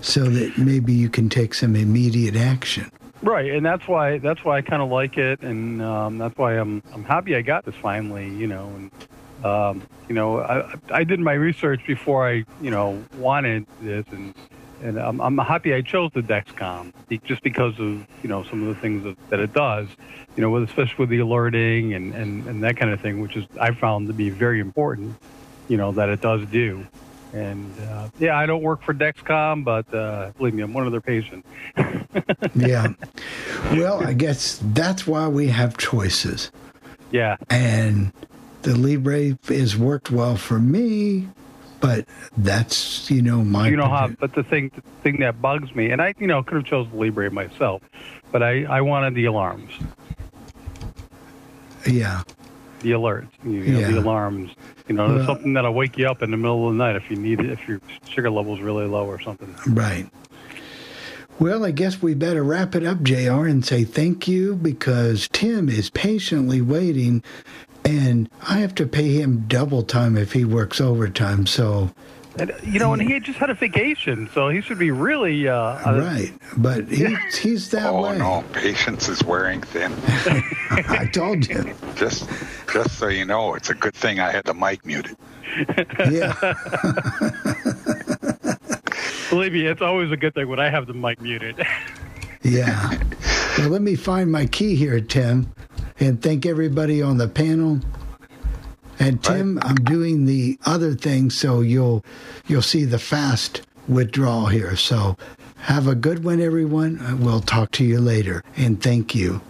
so that maybe you can take some immediate action. Right, and that's why that's why I kind of like it, and um, that's why I'm I'm happy I got this finally. You know, and um, you know I I did my research before I you know wanted this, and and I'm I'm happy I chose the Dexcom just because of you know some of the things that, that it does. You know, with, especially with the alerting and, and and that kind of thing, which is I found to be very important. You know that it does do. And uh, yeah, I don't work for Dexcom, but uh, believe me, I'm one of their patients. yeah. Well, I guess that's why we have choices. Yeah. And the Libre has worked well for me, but that's, you know, my. you know how but the thing the thing that bugs me and i you know could have chosen the libre myself but i i wanted the alarms Yeah. the alerts you know the alarms you know there's something that'll wake you up in the middle of the night if you need it if your sugar level's really low or something Right. Well, I guess we better wrap it up, JR, and say thank you because Tim is patiently waiting, and I have to pay him double time if he works overtime. So And, you know, and he had just had a vacation, so he should be really uh, right. But he, he's that oh way. no, patience is wearing thin. I told you. Just, just so you know, it's a good thing I had the mic muted. Yeah. Believe me, it's always a good thing when I have the mic muted. Yeah. Well, let me find my key here, Tim, and thank everybody on the panel. And Tim, I'm doing the other thing, so you'll you'll see the fast withdrawal here. So have a good one, everyone. We'll talk to you later, and thank you.